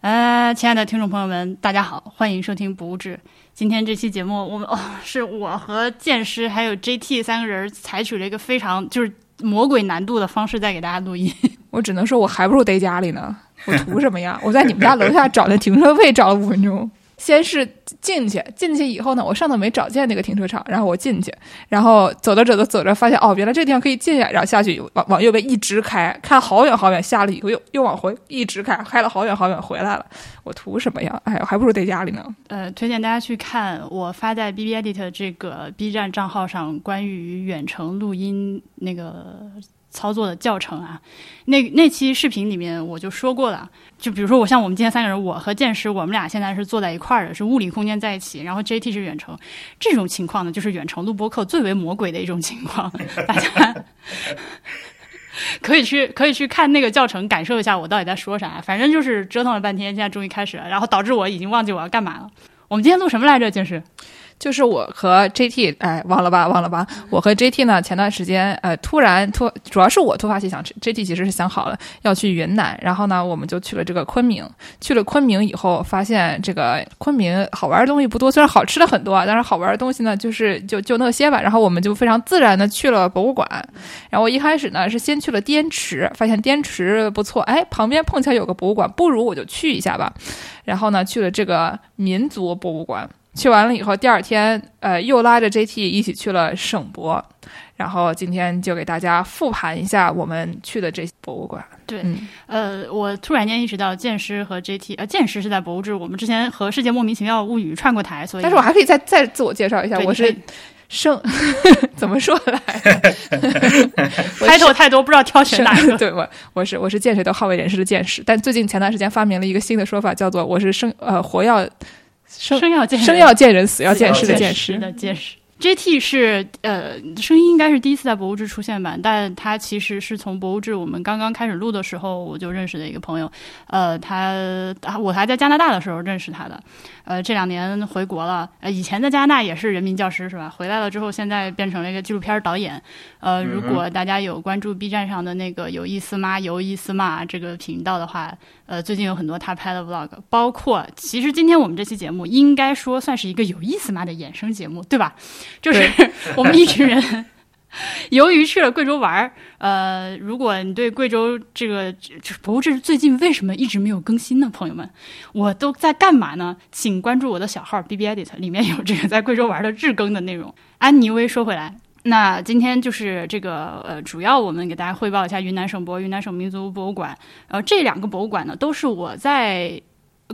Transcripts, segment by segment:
呃，亲爱的听众朋友们，大家好，欢迎收听不物质。今天这期节目，我们哦，是我和剑师还有 JT 三个人采取了一个非常就是魔鬼难度的方式在给大家录音。我只能说，我还不如待家里呢。我图什么呀？我在你们家楼下找那停车位找了五分钟。先是进去，进去以后呢，我上头没找见那个停车场，然后我进去，然后走着走着走着，发现哦，原来这地方可以进呀，然后下去往往右边一直开，开好远好远，下了以后又又往回一直开，开了好远好远回来了。我图什么呀？哎，我还不如在家里呢。呃，推荐大家去看我发在 B B Edit 这个 B 站账号上关于远程录音那个。操作的教程啊，那那期视频里面我就说过了，就比如说我像我们今天三个人，我和剑师，我们俩现在是坐在一块儿的，是物理空间在一起，然后 JT 是远程，这种情况呢，就是远程录播课最为魔鬼的一种情况，大家可以去可以去看那个教程，感受一下我到底在说啥。反正就是折腾了半天，现在终于开始了，然后导致我已经忘记我要干嘛了。我们今天录什么来着，剑师？就是我和 JT，哎，忘了吧，忘了吧。我和 JT 呢，前段时间，呃，突然突，主要是我突发奇想，JT 其实是想好了要去云南，然后呢，我们就去了这个昆明。去了昆明以后，发现这个昆明好玩的东西不多，虽然好吃的很多啊，但是好玩的东西呢，就是就就那些吧。然后我们就非常自然的去了博物馆。然后我一开始呢是先去了滇池，发现滇池不错，哎，旁边碰巧有个博物馆，不如我就去一下吧。然后呢，去了这个民族博物馆。去完了以后，第二天，呃，又拉着 JT 一起去了省博，然后今天就给大家复盘一下我们去的这些博物馆。对，呃，我突然间意识到，剑师和 JT，呃，剑师是在博物志，我们之前和世界莫名其妙物语串过台，所以，但是我还可以再再自我介绍一下，我是生，怎么说来？开头太多，不知道挑选哪个。对，我我是我是见谁都好为人师的剑师，但最近前段时间发明了一个新的说法，叫做我是生呃活药。生要见生要见人，死要见尸的见尸的见尸。J T 是呃，声音应该是第一次在博物志出现吧，但他其实是从博物志我们刚刚开始录的时候我就认识的一个朋友，呃，他我还在加拿大的时候认识他的，呃，这两年回国了，呃，以前在加拿大也是人民教师是吧？回来了之后现在变成了一个纪录片导演，呃，如果大家有关注 B 站上的那个有意思吗？有意思吗？这个频道的话，呃，最近有很多他拍的 vlog，包括其实今天我们这期节目应该说算是一个有意思嘛的衍生节目，对吧？就是我们一群人，由于去了贵州玩儿，呃，如果你对贵州这个，不过这是最近为什么一直没有更新呢？朋友们，我都在干嘛呢？请关注我的小号 B B Edit，里面有这个在贵州玩的日更的内容。安妮薇说回来，那今天就是这个，呃，主要我们给大家汇报一下云南省博、云南省民族博物馆。呃，这两个博物馆呢，都是我在。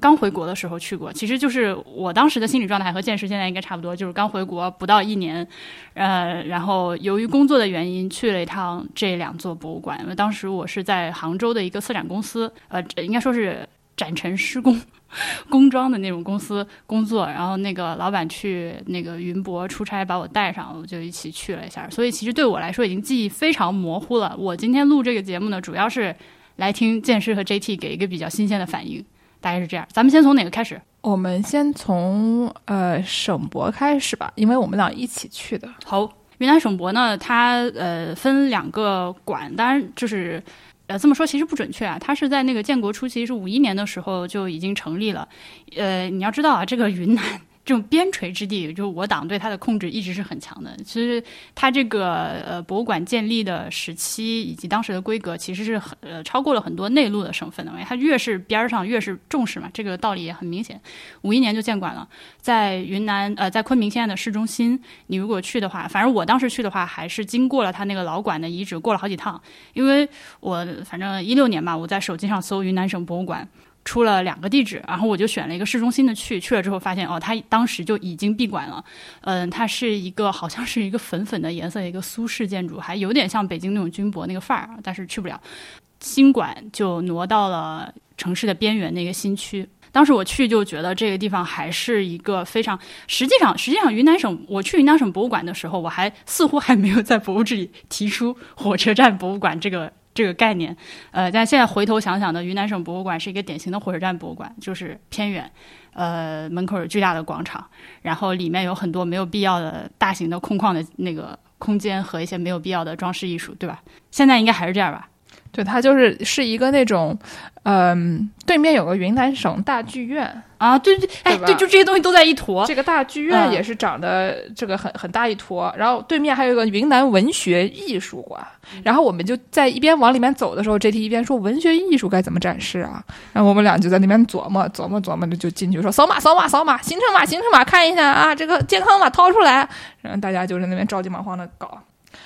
刚回国的时候去过，其实就是我当时的心理状态和见识现在应该差不多，就是刚回国不到一年，呃，然后由于工作的原因去了一趟这两座博物馆。因为当时我是在杭州的一个策展公司，呃，应该说是展陈施工 工装的那种公司工作，然后那个老板去那个云博出差把我带上，我就一起去了一下。所以其实对我来说已经记忆非常模糊了。我今天录这个节目呢，主要是来听剑师和 JT 给一个比较新鲜的反应。大概是这样，咱们先从哪个开始？我们先从呃省博开始吧，因为我们俩一起去的。好，云南省博呢，它呃分两个馆，当然就是呃这么说其实不准确啊，它是在那个建国初期，是五一年的时候就已经成立了。呃，你要知道啊，这个云南。这种边陲之地，就是我党对它的控制一直是很强的。其实它这个呃博物馆建立的时期以及当时的规格，其实是很呃超过了很多内陆的省份的。因为它越是边儿上越是重视嘛，这个道理也很明显。五一年就建馆了，在云南呃在昆明现在的市中心，你如果去的话，反正我当时去的话，还是经过了它那个老馆的遗址，过了好几趟。因为我反正一六年吧，我在手机上搜云南省博物馆。出了两个地址，然后我就选了一个市中心的去，去了之后发现哦，它当时就已经闭馆了。嗯，它是一个好像是一个粉粉的颜色，一个苏式建筑，还有点像北京那种军博那个范儿，但是去不了。新馆就挪到了城市的边缘那个新区。当时我去就觉得这个地方还是一个非常，实际上实际上云南省，我去云南省博物馆的时候，我还似乎还没有在博物志里提出火车站博物馆这个。这个概念，呃，但现在回头想想呢，云南省博物馆是一个典型的火车站博物馆，就是偏远，呃，门口有巨大的广场，然后里面有很多没有必要的大型的空旷的那个空间和一些没有必要的装饰艺术，对吧？现在应该还是这样吧？对，它就是是一个那种，嗯、对面有个云南省大剧院，啊，对对，哎，对就这些东西都在一坨。这个大剧院嗯也是长得这个很很大一坨，然后对面还有一个云南文学艺术馆，然后我们就在一边往里面走的时候，JT 一边说文学艺术该怎么展示啊，然后我们俩就在那边琢磨琢磨琢磨的就进去说扫码扫码扫码，行程码行程码看一下啊，这个健康码掏出来，然后大家就在那边着急忙慌的搞。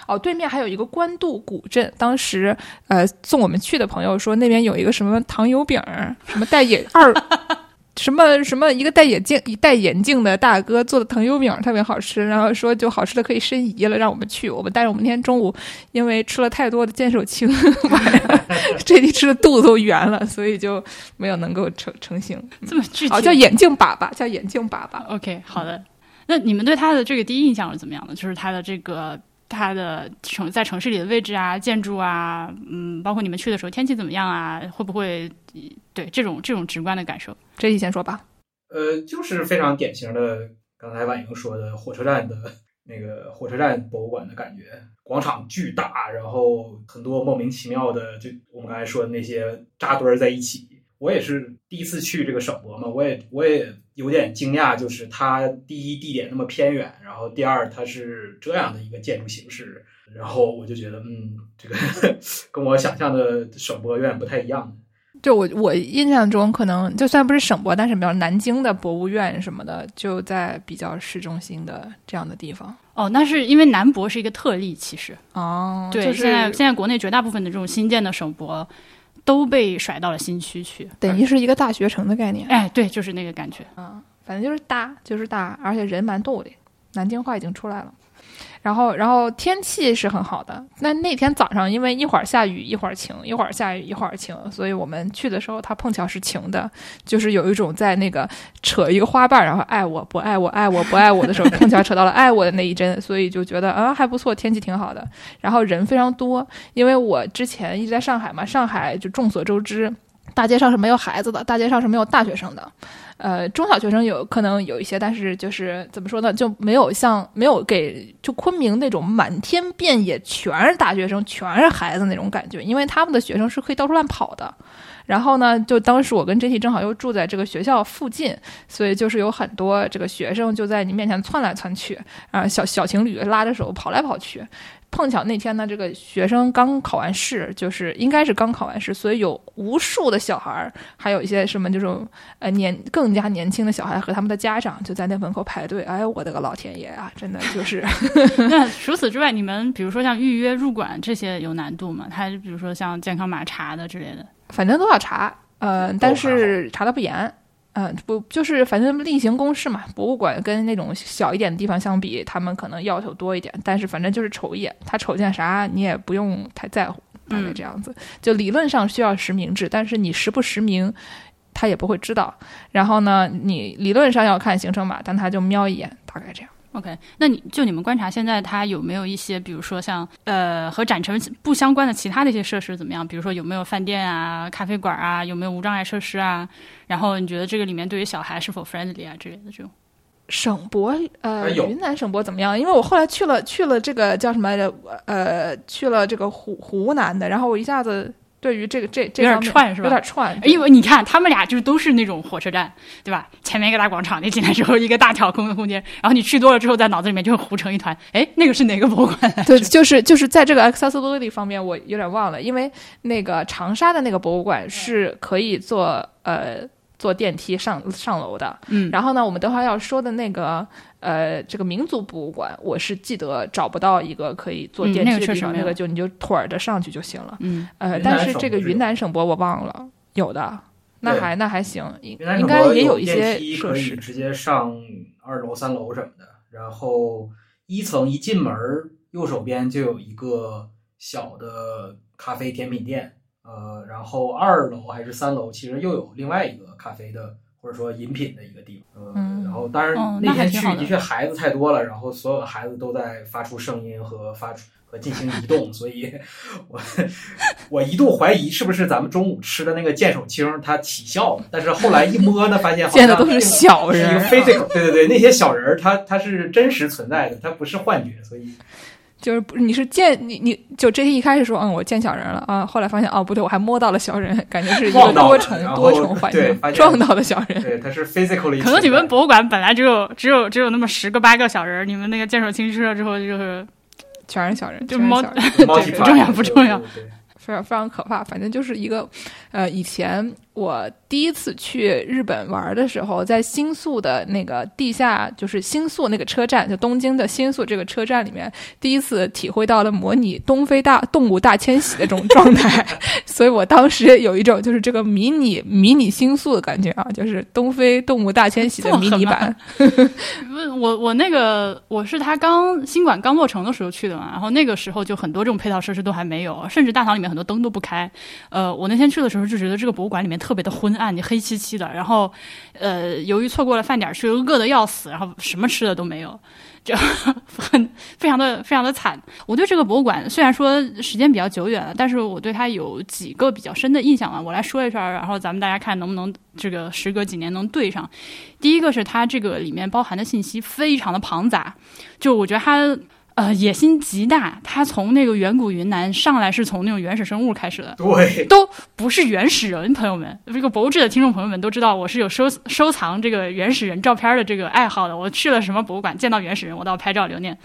哦，对面还有一个官渡古镇，当时呃送我们去的朋友说那边有一个什么糖油饼，什么戴眼 二什么什么一个戴眼镜戴眼镜的大哥做的糖油饼特别好吃，然后说就好吃的可以申遗了，让我们去。我们但是我们那天中午因为吃了太多的剑手青，晚上 这里吃的肚子都圆了，所以就没有能够成成型。这么具体哦，叫眼镜粑粑，叫眼镜粑粑。OK，好的。那你们对他的这个第一印象是怎么样的？就是他的这个它的城在城市里的位置啊、建筑啊，嗯，包括你们去的时候天气怎么样啊？会不会对这种这种直观的感受？这一先说吧。呃，就是非常典型的刚才婉莹说的火车站的那个火车站博物馆的感觉，广场巨大，然后很多莫名其妙的，就我们刚才说的那些扎堆儿在一起。我也是第一次去这个省博嘛，我也我也有点惊讶，就是它第一地点那么偏远，然后第二它是这样的一个建筑形式，然后我就觉得，嗯，这个 跟我想象的省博有点不太一样。就我我印象中，可能就算不是省博，但是比较南京的博物院什么的，就在比较市中心的这样的地方。哦，那是因为南博是一个特例，其实哦对，就是现在现在国内绝大部分的这种新建的省博都被甩到了新区去。等于是一个大学城的概念。哎，对，就是那个感觉。啊，反正就是大，就是大，而且人蛮多的。南京话已经出来了，然后然后天气是很好的。那那天早上因为一会儿下雨一会儿晴，一会儿下雨一会儿晴，所以我们去的时候它碰巧是晴的，就是有一种在那个扯一个花瓣，然后爱我不爱我爱我不爱我的时候，碰巧扯到了爱我的那一针，所以就觉得啊还不错，天气挺好的，然后人非常多，因为我之前一直在上海嘛，上海就众所周知。大街上是没有孩子的，大街上是没有大学生的，呃，中小学生有可能有一些，但是就是怎么说呢，就没有像没有给就昆明那种满天遍野全是大学生、全是孩子那种感觉，因为他们的学生是可以到处乱跑的。然后呢，就当时我跟 JT 正好又住在这个学校附近，所以就是有很多这个学生就在你面前窜来窜去，啊，小小情侣拉着手跑来跑去。碰巧那天呢，这个学生刚考完试，就是应该是刚考完试，所以有无数的小孩儿，还有一些什么这种呃年更加年轻的小孩和他们的家长就在那门口排队。哎，我的个老天爷啊，真的就是 那除此之外，你们比如说像预约入馆这些有难度吗？它比如说像健康码查的之类的。反正都要查，呃，但是查的不严。嗯，不，就是反正例行公事嘛。博物馆跟那种小一点的地方相比，他们可能要求多一点，但是反正就是瞅一眼，他瞅见啥你也不用太在乎，大概这样子。就理论上需要实名制，但是你实不实名，他也不会知道。然后呢，你理论上要看行程码，但他就瞄一眼，大概这样。OK，那你就你们观察现在它有没有一些，比如说像呃和展陈不相关的其他的一些设施怎么样？比如说有没有饭店啊、咖啡馆啊，有没有无障碍设施啊？然后你觉得这个里面对于小孩是否 friendly 啊之类的这种？省博，呃，云南省博怎么样？因为我后来去了去了这个叫什么来着？呃，去了这个湖湖南的，然后我一下子对于这个这这有点串是吧有点串，因为你看他们俩就是都是那种火车站，对吧？前面一个大广场，你进来之后一个大挑空的空间，然后你去多了之后，在脑子里面就会糊成一团。哎，那个是哪个博物馆？对，就是就是在这个 accessibility 方面，我有点忘了，因为那个长沙的那个博物馆是可以做呃坐电梯上上楼的，嗯然后呢，我们等会儿要说的那个呃这个民族博物馆，我是记得找不到一个可以坐嗯电梯的地方，那个确实那个就你就腿着上去就行了。嗯，呃，但是这个云南省博我忘了有的，那还那还行，应应该也有一些电梯设施。可以直接上二楼、三楼什么的。然后一层一进门，右手边就有一个小的咖啡甜品店，呃，然后二楼还是三楼，其实又有另外一个咖啡的或者说饮品的一个地方。呃，嗯然后当然哦那那天去的确孩子太多了，然后所有的孩子都在发出声音和发出和进行移动，所以我 我一度怀疑是不是咱们中午吃的那个剑手青它起效了，但是后来一摸呢，发现好像见的都是小是一个人，physical，对对对，那些小人儿他他是真实存在的，他不是幻觉，所以就是不你是见你你就这些一开始说嗯我见小人了啊，后来发现哦不对，我还摸到了小人，感觉是一个多重多重环境撞到的小人。对，它是 physically 可能你们博物馆本来只有只有只有那么十个八个小人儿，你们那个剑手青吃了之后，就是全是小人，就猫全是小人 multiply，不重要不重要对对对非常非常可怕。反正就是一个，呃，以前我第一次去日本玩的时候，在新宿的那个地下，就是新宿那个车站，就东京的新宿这个车站里面，第一次体会到了模拟东非大动物大迁徙的这种状态。所以我当时有一种就是这个迷你迷你新宿的感觉啊，就是东非动物大迁徙的迷你版。不我我那个我是他刚新馆刚落成的时候去的嘛，然后那个时候就很多这种配套设施都还没有，甚至大堂里面很多灯都不开。呃，我那天去的时候就觉得这个博物馆里面特特别的昏暗，你黑漆漆的，然后呃，由于错过了饭点儿，去饿的要死，然后什么吃的都没有。就很非常的非常的惨。我对这个博物馆虽然说时间比较久远了，但是我对它有几个比较深的印象啊，我来说一下，然后咱们大家看能不能这个时隔几年能对上。第一个是它这个里面包含的信息非常的庞杂，就我觉得它。呃，野心极大，他从那个远古云南上来是从那种原始生物开始的，对，都不是原始人，朋友们，这个博物志的听众朋友们都知道，我是有收收藏这个原始人照片的这个爱好的。我去了什么博物馆，见到原始人，我都要拍照留念。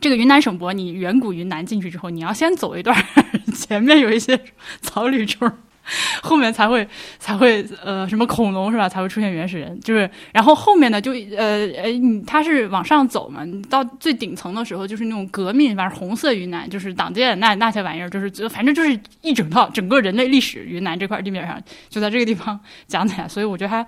这个云南省博，你远古云南进去之后，你要先走一段，前面有一些草履虫。后面才会才会呃什么恐龙是吧？才会出现原始人，就是然后后面呢就呃呃你它是往上走嘛，你到最顶层的时候就是那种革命，反正红色云南就是党建那那些玩意儿，就是反正就是一整套整个人类历史云南这块地面上就在这个地方 讲起来，所以我觉得它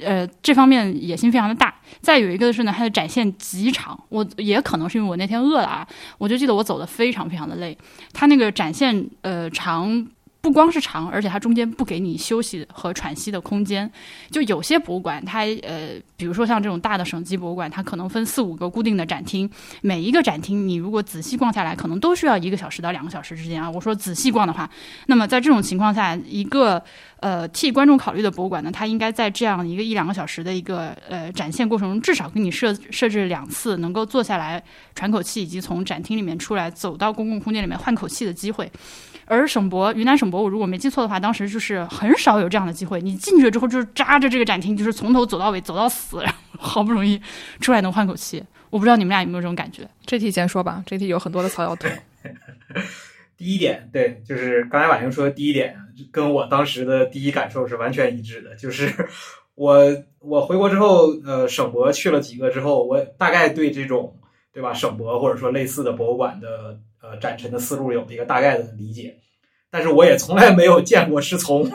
呃这方面野心非常的大。再有一个是呢，它的展现极长，我也可能是因为我那天饿了啊，我就记得我走的非常非常的累，它那个展现呃长。不光是长，而且它中间不给你休息和喘息的空间。就有些博物馆，它呃，比如说像这种大的省级博物馆，它可能分四五个固定的展厅，每一个展厅你如果仔细逛下来，可能都需要一个小时到两个小时之间啊。我说仔细逛的话，那么在这种情况下，一个呃替观众考虑的博物馆呢，它应该在这样一个一两个小时的一个呃展现过程中，至少给你设设置两次能够坐下来喘口气，以及从展厅里面出来走到公共空间里面换口气的机会。而省博云南省博，我如果没记错的话，当时就是很少有这样的机会。你进去之后就是扎着这个展厅，就是从头走到尾，走到死，然后好不容易出来能换口气。我不知道你们俩有没有这种感觉？这题先说吧，这题有很多的草药图。第一点，对，就是刚才婉莹说的第一点，跟我当时的第一感受是完全一致的。就是 我我回国之后，呃，省博去了几个之后，我大概对这种对吧省博或者说类似的博物馆的。呃，展陈的思路有了一个大概的理解，但是我也从来没有见过是从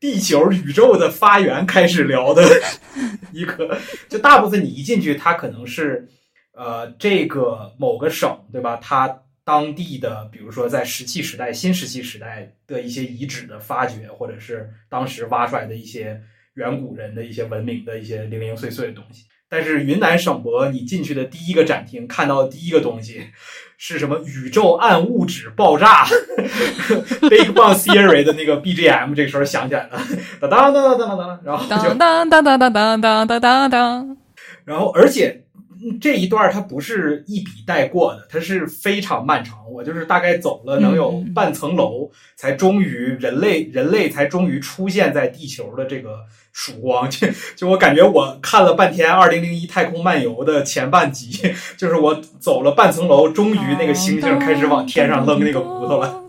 地球宇宙的发源开始聊的 一个。就大部分你一进去，它可能是呃这个某个省对吧？它当地的，比如说在石器时代、新石器时代的一些遗址的发掘，或者是当时挖出来的一些远古人的一些文明的一些零零碎碎的东西。但是云南省博，你进去的第一个展厅看到的第一个东西是什么？宇宙暗物质爆炸，Big Bang Theory 的那个 BGM，这个时候响起来了，当当当当当当，然后就当当当当当当当当当，然后而且这一段它不是一笔带过的，它是非常漫长。我就是大概走了能有半层楼，才终于人类人类才终于出现在地球的这个。曙光，就就我感觉我看了半天《二零零一太空漫游》的前半集，就是我走了半层楼，终于那个星星开始往天上扔那个骨头了。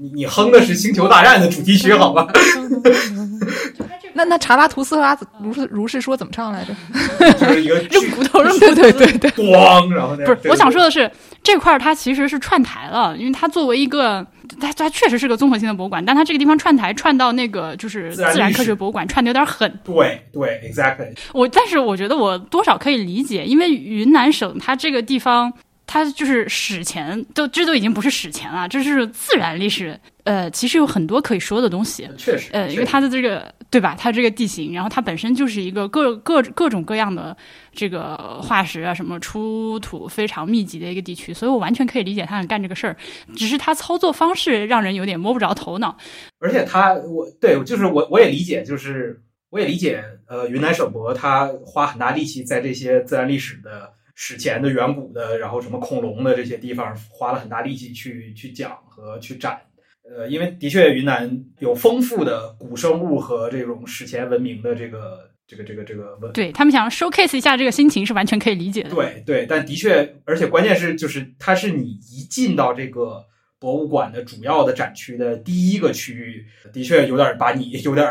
你你哼的是《星球大战》的主题曲，好吧？那那查拉图斯拉如是如是说怎么唱来着？就是一个 扔骨头，扔对对对对，咣，然后那不是我想说的是这块它其实是串台了，因为它作为一个它它确实是个综合性的博物馆，但它这个地方串台串到那个就是自然科学博物馆串的有点狠。对对，exactly。我但是我觉得我多少可以理解，因为云南省它这个地方。它就是史前，都这都已经不是史前了，这是自然历史。呃，其实有很多可以说的东西。确实，呃，因为它的这个，对吧？它这个地形，然后它本身就是一个各各各种各样的这个化石啊，什么出土非常密集的一个地区，所以我完全可以理解他想干这个事儿。只是他操作方式让人有点摸不着头脑。而且他，我对，就是我我也理解，就是我也理解，呃，云南省博他花很大力气在这些自然历史的。史前的、远古的，然后什么恐龙的这些地方，花了很大力气去去讲和去展。呃，因为的确云南有丰富的古生物和这种史前文明的这个这个这个这个文。对他们想 showcase 一下这个心情是完全可以理解的。对对，但的确，而且关键是就是它是你一进到这个博物馆的主要的展区的第一个区域，的确有点把你 有点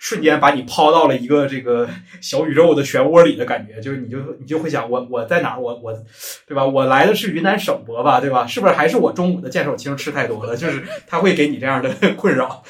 瞬间把你抛到了一个这个小宇宙的漩涡里的感觉，就是你就你就会想我我在哪我我对吧？我来的是云南省博吧，对吧？是不是还是我中午的剑手青吃太多了？就是他会给你这样的困扰。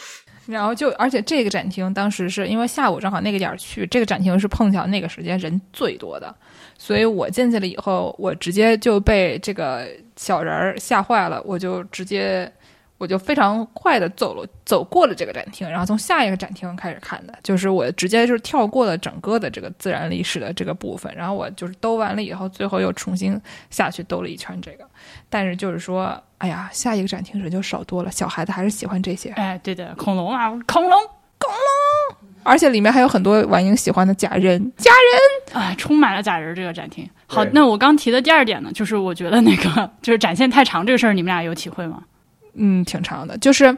然后就而且这个展厅当时是因为下午正好那个点儿去，这个展厅是碰巧那个时间人最多的，所以我进去了以后，我直接就被这个小人儿吓坏了，我就直接。我就非常快的走了，走过了这个展厅，然后从下一个展厅开始看的，就是我直接就是跳过了整个的这个自然历史的这个部分，然后我就是兜完了以后，最后又重新下去兜了一圈这个。但是就是说，哎呀，下一个展厅人就少多了，小孩子还是喜欢这些。哎，对的，恐龙啊，恐龙，恐龙，而且里面还有很多婉莹喜欢的假人，假人啊，充满了假人这个展厅。好，那我刚提的第二点呢，就是我觉得那个就是展现太长这个事儿，你们俩有体会吗？嗯，挺长的，就是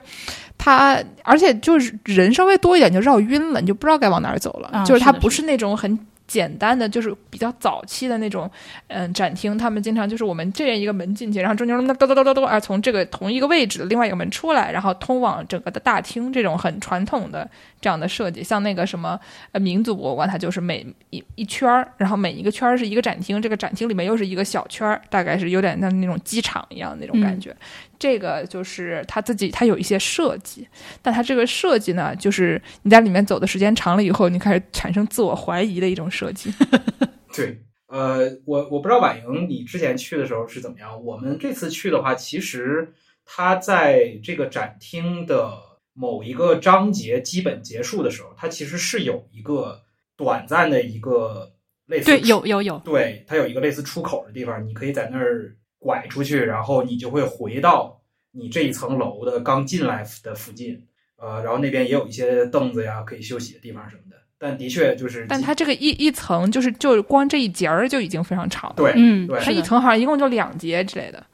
它，而且就是人稍微多一点就绕晕了，你就不知道该往哪儿走了。就是它不是那种很简单的，就是比较早期的那种，嗯，展厅。他们经常就是我们这样一个门进去，然后中间那咚咚咚咚咚，啊，从这个同一个位置的另外一个门出来，然后通往整个的大厅，这种很传统的这样的设计。像那个什么呃民族博物馆，它就是每一一圈儿，然后每一个圈儿是一个展厅，这个展厅里面又是一个小圈儿，大概是有点像那种机场一样那种感觉。这个就是它自己，它有一些设计，但它这个设计呢，就是你在里面走的时间长了以后，你开始产生自我怀疑的一种设计。对，呃，我我不知道婉莹你之前去的时候是怎么样，我们这次去的话，其实它在这个展厅的某一个章节基本结束的时候，它其实是有一个短暂的一个类似，对，有有有，对，它有一个类似出口的地方，你可以在那儿。拐出去，然后你就会回到你这一层楼的刚进来的附近，呃，然后那边也有一些凳子呀，可以休息的地方什么的。但的确就是，但它这个一一层就是就光这一节儿就已经非常长了。对，嗯，对，它一层好像一共就两节之类的。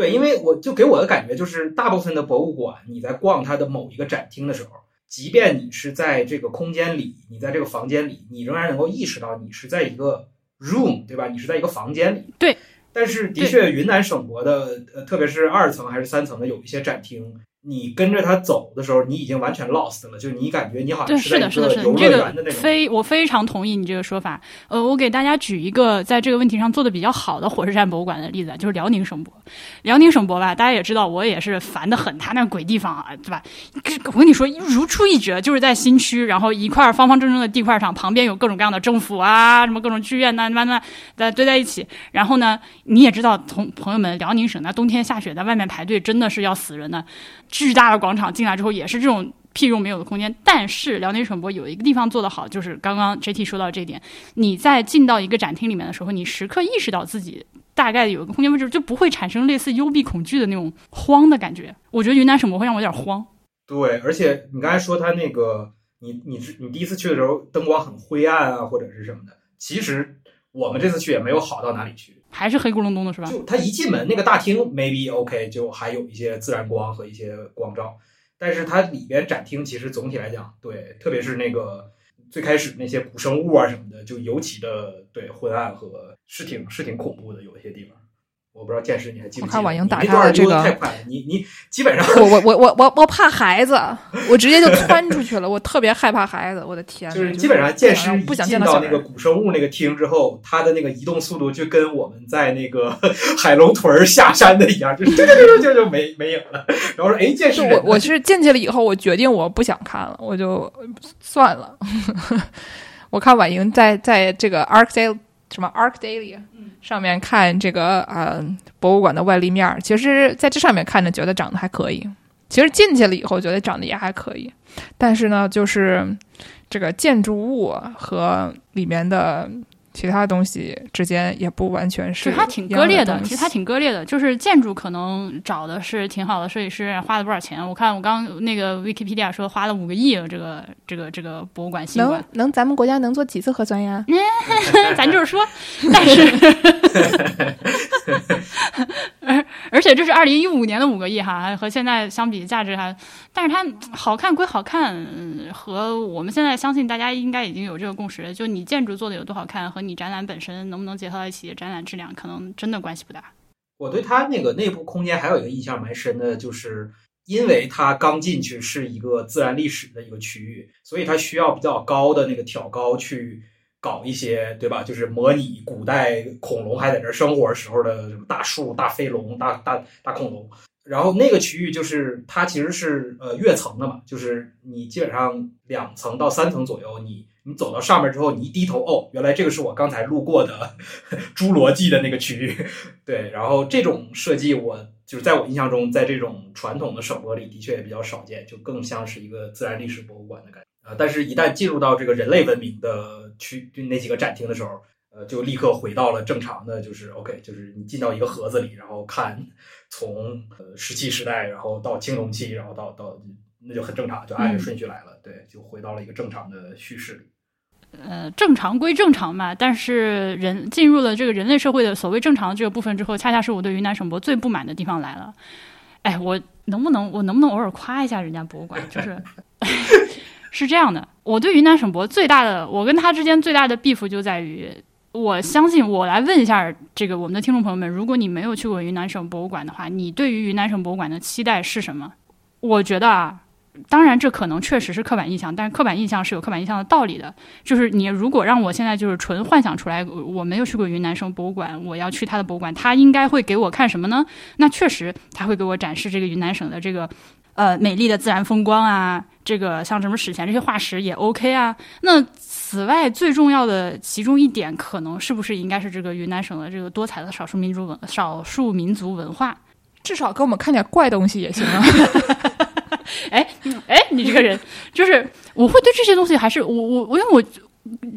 对，因为我就给我的感觉就是，大部分的博物馆，你在逛它的某一个展厅的时候，即便你是在这个空间里，你在这个房间里，你仍然能够意识到你是在一个 room，对吧？你是在一个房间里。对。但是，的确，云南省博的，呃，特别是二层还是三层的，有一些展厅。你跟着他走的时候，你已经完全 lost 了，就你感觉你好像是在是的，游乐园的那种。非我非常同意你这个说法。呃，我给大家举一个在这个问题上做的比较好的火车站博物馆的例子，就是辽宁省博。辽宁省博吧，大家也知道，我也是烦的很，他那鬼地方啊，对吧？我跟你说，如出一辙，就是在新区，然后一块方方正正的地块上，旁边有各种各样的政府啊，什么各种剧院呐，慢慢的堆在一起。然后呢，你也知道，同朋友们，辽宁省那冬天下雪，在外面排队真的是要死人的。巨大的广场进来之后也是这种屁用没有的空间，但是辽宁省博有一个地方做得好，就是刚刚 JT 说到这点，你在进到一个展厅里面的时候，你时刻意识到自己大概有一个空间位置，就不会产生类似幽闭恐惧的那种慌的感觉。我觉得云南省博会让我有点慌。对，而且你刚才说他那个，你你你第一次去的时候灯光很灰暗啊，或者是什么的，其实我们这次去也没有好到哪里去。还是黑咕隆咚的是吧？就他一进门那个大厅，maybe OK，就还有一些自然光和一些光照，但是它里边展厅其实总体来讲，对，特别是那个最开始那些古生物啊什么的，就尤其的对昏暗和是挺是挺恐怖的，有一些地方。我不知道见识你还记不记得？我看婉莹打开了这个，太快了。你你基本上，我我我我我我怕孩子，我直接就窜出去了。我特别害怕孩子，我的天！就是基本上见识不想进到那个古生物那个厅之后，它的那个移动速度就跟我们在那个 海龙屯下山的一样，就就就就就没没影了。然后说，哎，见识我我是进去了以后，我决定我不想看了，我就算了。我看婉莹在在这个 Arc Day 什么 Arc Daily。上面看这个呃博物馆的外立面，其实在这上面看着觉得长得还可以。其实进去了以后觉得长得也还可以，但是呢，就是这个建筑物和里面的其他东西之间也不完全是其实它挺割裂的。其实它挺割裂的，就是建筑可能找的是挺好的设计师，花了不少钱？我看我刚那个 Wikipedia 说花了五个亿，这个这个这个博物馆新能馆，能咱们国家能做几次核酸呀？咱就是说，但是，而 而且这是二零一五年的五个亿哈，和现在相比价值还，但是它好看归好看，和我们现在相信大家应该已经有这个共识，就你建筑做的有多好看和你展览本身能不能结合到一起，展览质量可能真的关系不大。我对它那个内部空间还有一个印象蛮深的，就是因为它刚进去是一个自然历史的一个区域，所以它需要比较高的那个挑高去搞一些，对吧？就是模拟古代恐龙还在这儿生活时候的什么大树、大飞龙、大大大恐龙。然后那个区域就是它其实是呃跃层的嘛，就是你基本上两层到三层左右，你你走到上面之后，你一低头，哦，原来这个是我刚才路过的 侏罗纪的那个区域。对，然后这种设计我就是在我印象中，在这种传统的省博里的确也比较少见，就更像是一个自然历史博物馆的感觉。呃，但是，一旦进入到这个人类文明的区就那几个展厅的时候，呃，就立刻回到了正常的，就是 OK，就是你进到一个盒子里，然后看从呃石器时代，然后到青铜器，然后到到那就很正常，就按着顺序来了，对，就回到了一个正常的叙事里。呃，正常归正常嘛，但是人进入了这个人类社会的所谓正常的这个部分之后，恰恰是我对云南省博最不满的地方来了。哎，我能不能我能不能偶尔夸一下人家博物馆？就是是这样的，我对云南省博最大的，我跟他之间最大的 beef 就在于，我相信我来问一下这个我们的听众朋友们，如果你没有去过云南省博物馆的话，你对于云南省博物馆的期待是什么？我觉得啊。当然，这可能确实是刻板印象，但是刻板印象是有刻板印象的道理的。就是你如果让我现在就是纯幻想出来，我没有去过云南省博物馆，我要去他的博物馆，他应该会给我看什么呢？那确实他会给我展示这个云南省的这个呃美丽的自然风光啊，这个像什么史前这些化石也 OK 啊。那此外最重要的其中一点，可能是不是应该是这个云南省的这个多彩的少数民族文少数民族文化？至少给我们看点怪东西也行啊。哎，哎，你这个人就是我会对这些东西还是我我我因为我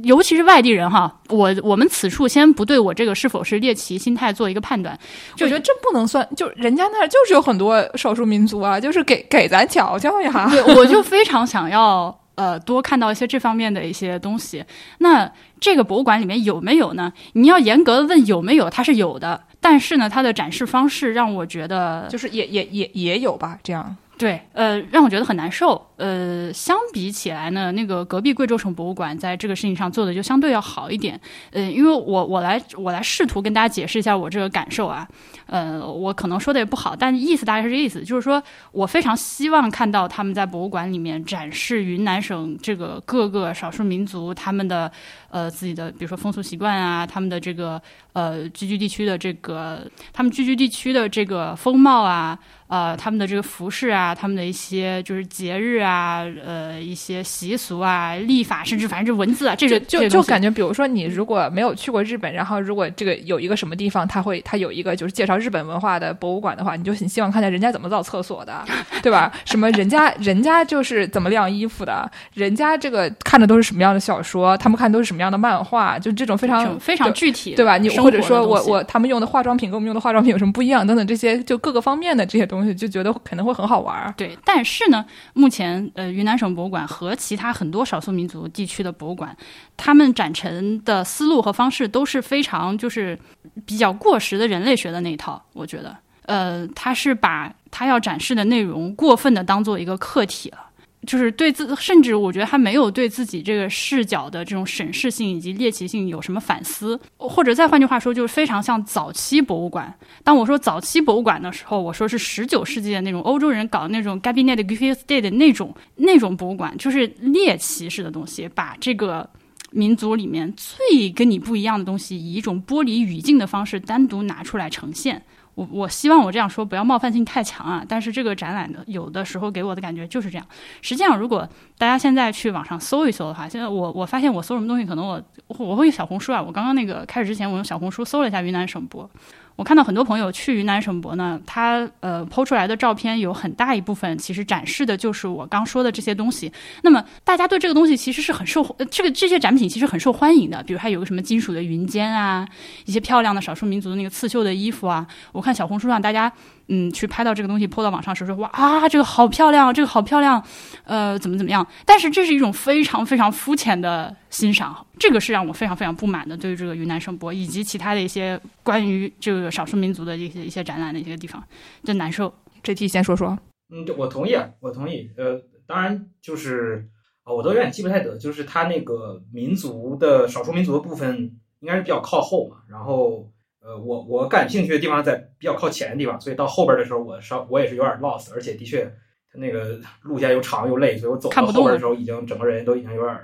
尤其是外地人哈，我我们此处先不对我这个是否是猎奇心态做一个判断，我觉得这不能算，就人家那儿就是有很多少数民族啊，就是给给咱瞧瞧呀。对，我就非常想要呃多看到一些这方面的一些东西。那这个博物馆里面有没有呢？你要严格的问有没有，它是有的，但是呢，它的展示方式让我觉得就是也也也也有吧，这样。对，呃，让我觉得很难受。呃，相比起来呢，那个隔壁贵州省博物馆在这个事情上做的就相对要好一点。呃，因为我我来我来试图跟大家解释一下我这个感受啊。呃，我可能说的也不好，但意思大概是这意思，就是说我非常希望看到他们在博物馆里面展示云南省这个各个少数民族他们的呃自己的，比如说风俗习惯啊，他们的这个呃聚居地区的这个他们聚居地区的这个风貌啊，呃，他们的这个服饰啊，他们的一些就是节日啊，呃，一些习俗啊、历法，甚至反正这文字啊，这个就就感觉，比如说你如果没有去过日本，然后如果这个有一个什么地方，他会他有一个就是介绍。日本文化的博物馆的话，你就很希望看见人家怎么造厕所的，对吧？什么人家人家就是怎么晾衣服的，人家这个看的都是什么样的小说，他们看都是什么样的漫画，就这种非常非常具体，对吧？你或者说我我他们用的化妆品跟我们用的化妆品有什么不一样等等这些，就各个方面的这些东西，就觉得可能会很好玩儿。对，但是呢，目前呃，云南省博物馆和其他很多少数民族地区的博物馆，他们展陈的思路和方式都是非常就是比较过时的人类学的那一套。我觉得，呃，他是把他要展示的内容过分的当做一个客体了，就是对自，甚至我觉得他没有对自己这个视角的这种审视性以及猎奇性有什么反思，或者再换句话说，就是非常像早期博物馆。当我说早期博物馆的时候，我说是十九世纪的那种欧洲人搞的那种 Gabinet g i f t Day 的那种那种博物馆，就是猎奇式的东西，把这个。民族里面最跟你不一样的东西，以一种剥离语境的方式单独拿出来呈现。我我希望我这样说不要冒犯性太强啊，但是这个展览的有的时候给我的感觉就是这样。实际上，如果大家现在去网上搜一搜的话，现在我我发现我搜什么东西，可能我我会用小红书啊。我刚刚那个开始之前，我用小红书搜了一下云南省博，我看到很多朋友去云南省博呢，他呃抛出来的照片有很大一部分其实展示的就是我刚说的这些东西。那么大家对这个东西其实是很受呃这个这些展品其实很受欢迎的，比如还有个什么金属的云肩啊，一些漂亮的少数民族的那个刺绣的衣服啊。我看小红书上大家嗯去拍到这个东西泼到网上时说哇啊这个好漂亮，这个好漂亮，呃怎么怎么样？但是这是一种非常非常肤浅的欣赏，这个是让我非常非常不满的。对于这个云南省博以及其他的一些关于这个少数民族的一些一些展览的一些地方，真难受。这题先说说，嗯，我同意啊，我同意。呃，当然就是啊，我都有点记不太得，就是它那个民族的少数民族的部分应该是比较靠后嘛，然后呃，我我感兴趣的地方在比较靠前的地方，所以到后边的时候，我稍我也是有点 lost，而且的确它那个路线又长又累，所以我走到后边的时候，已经整个人都已经有点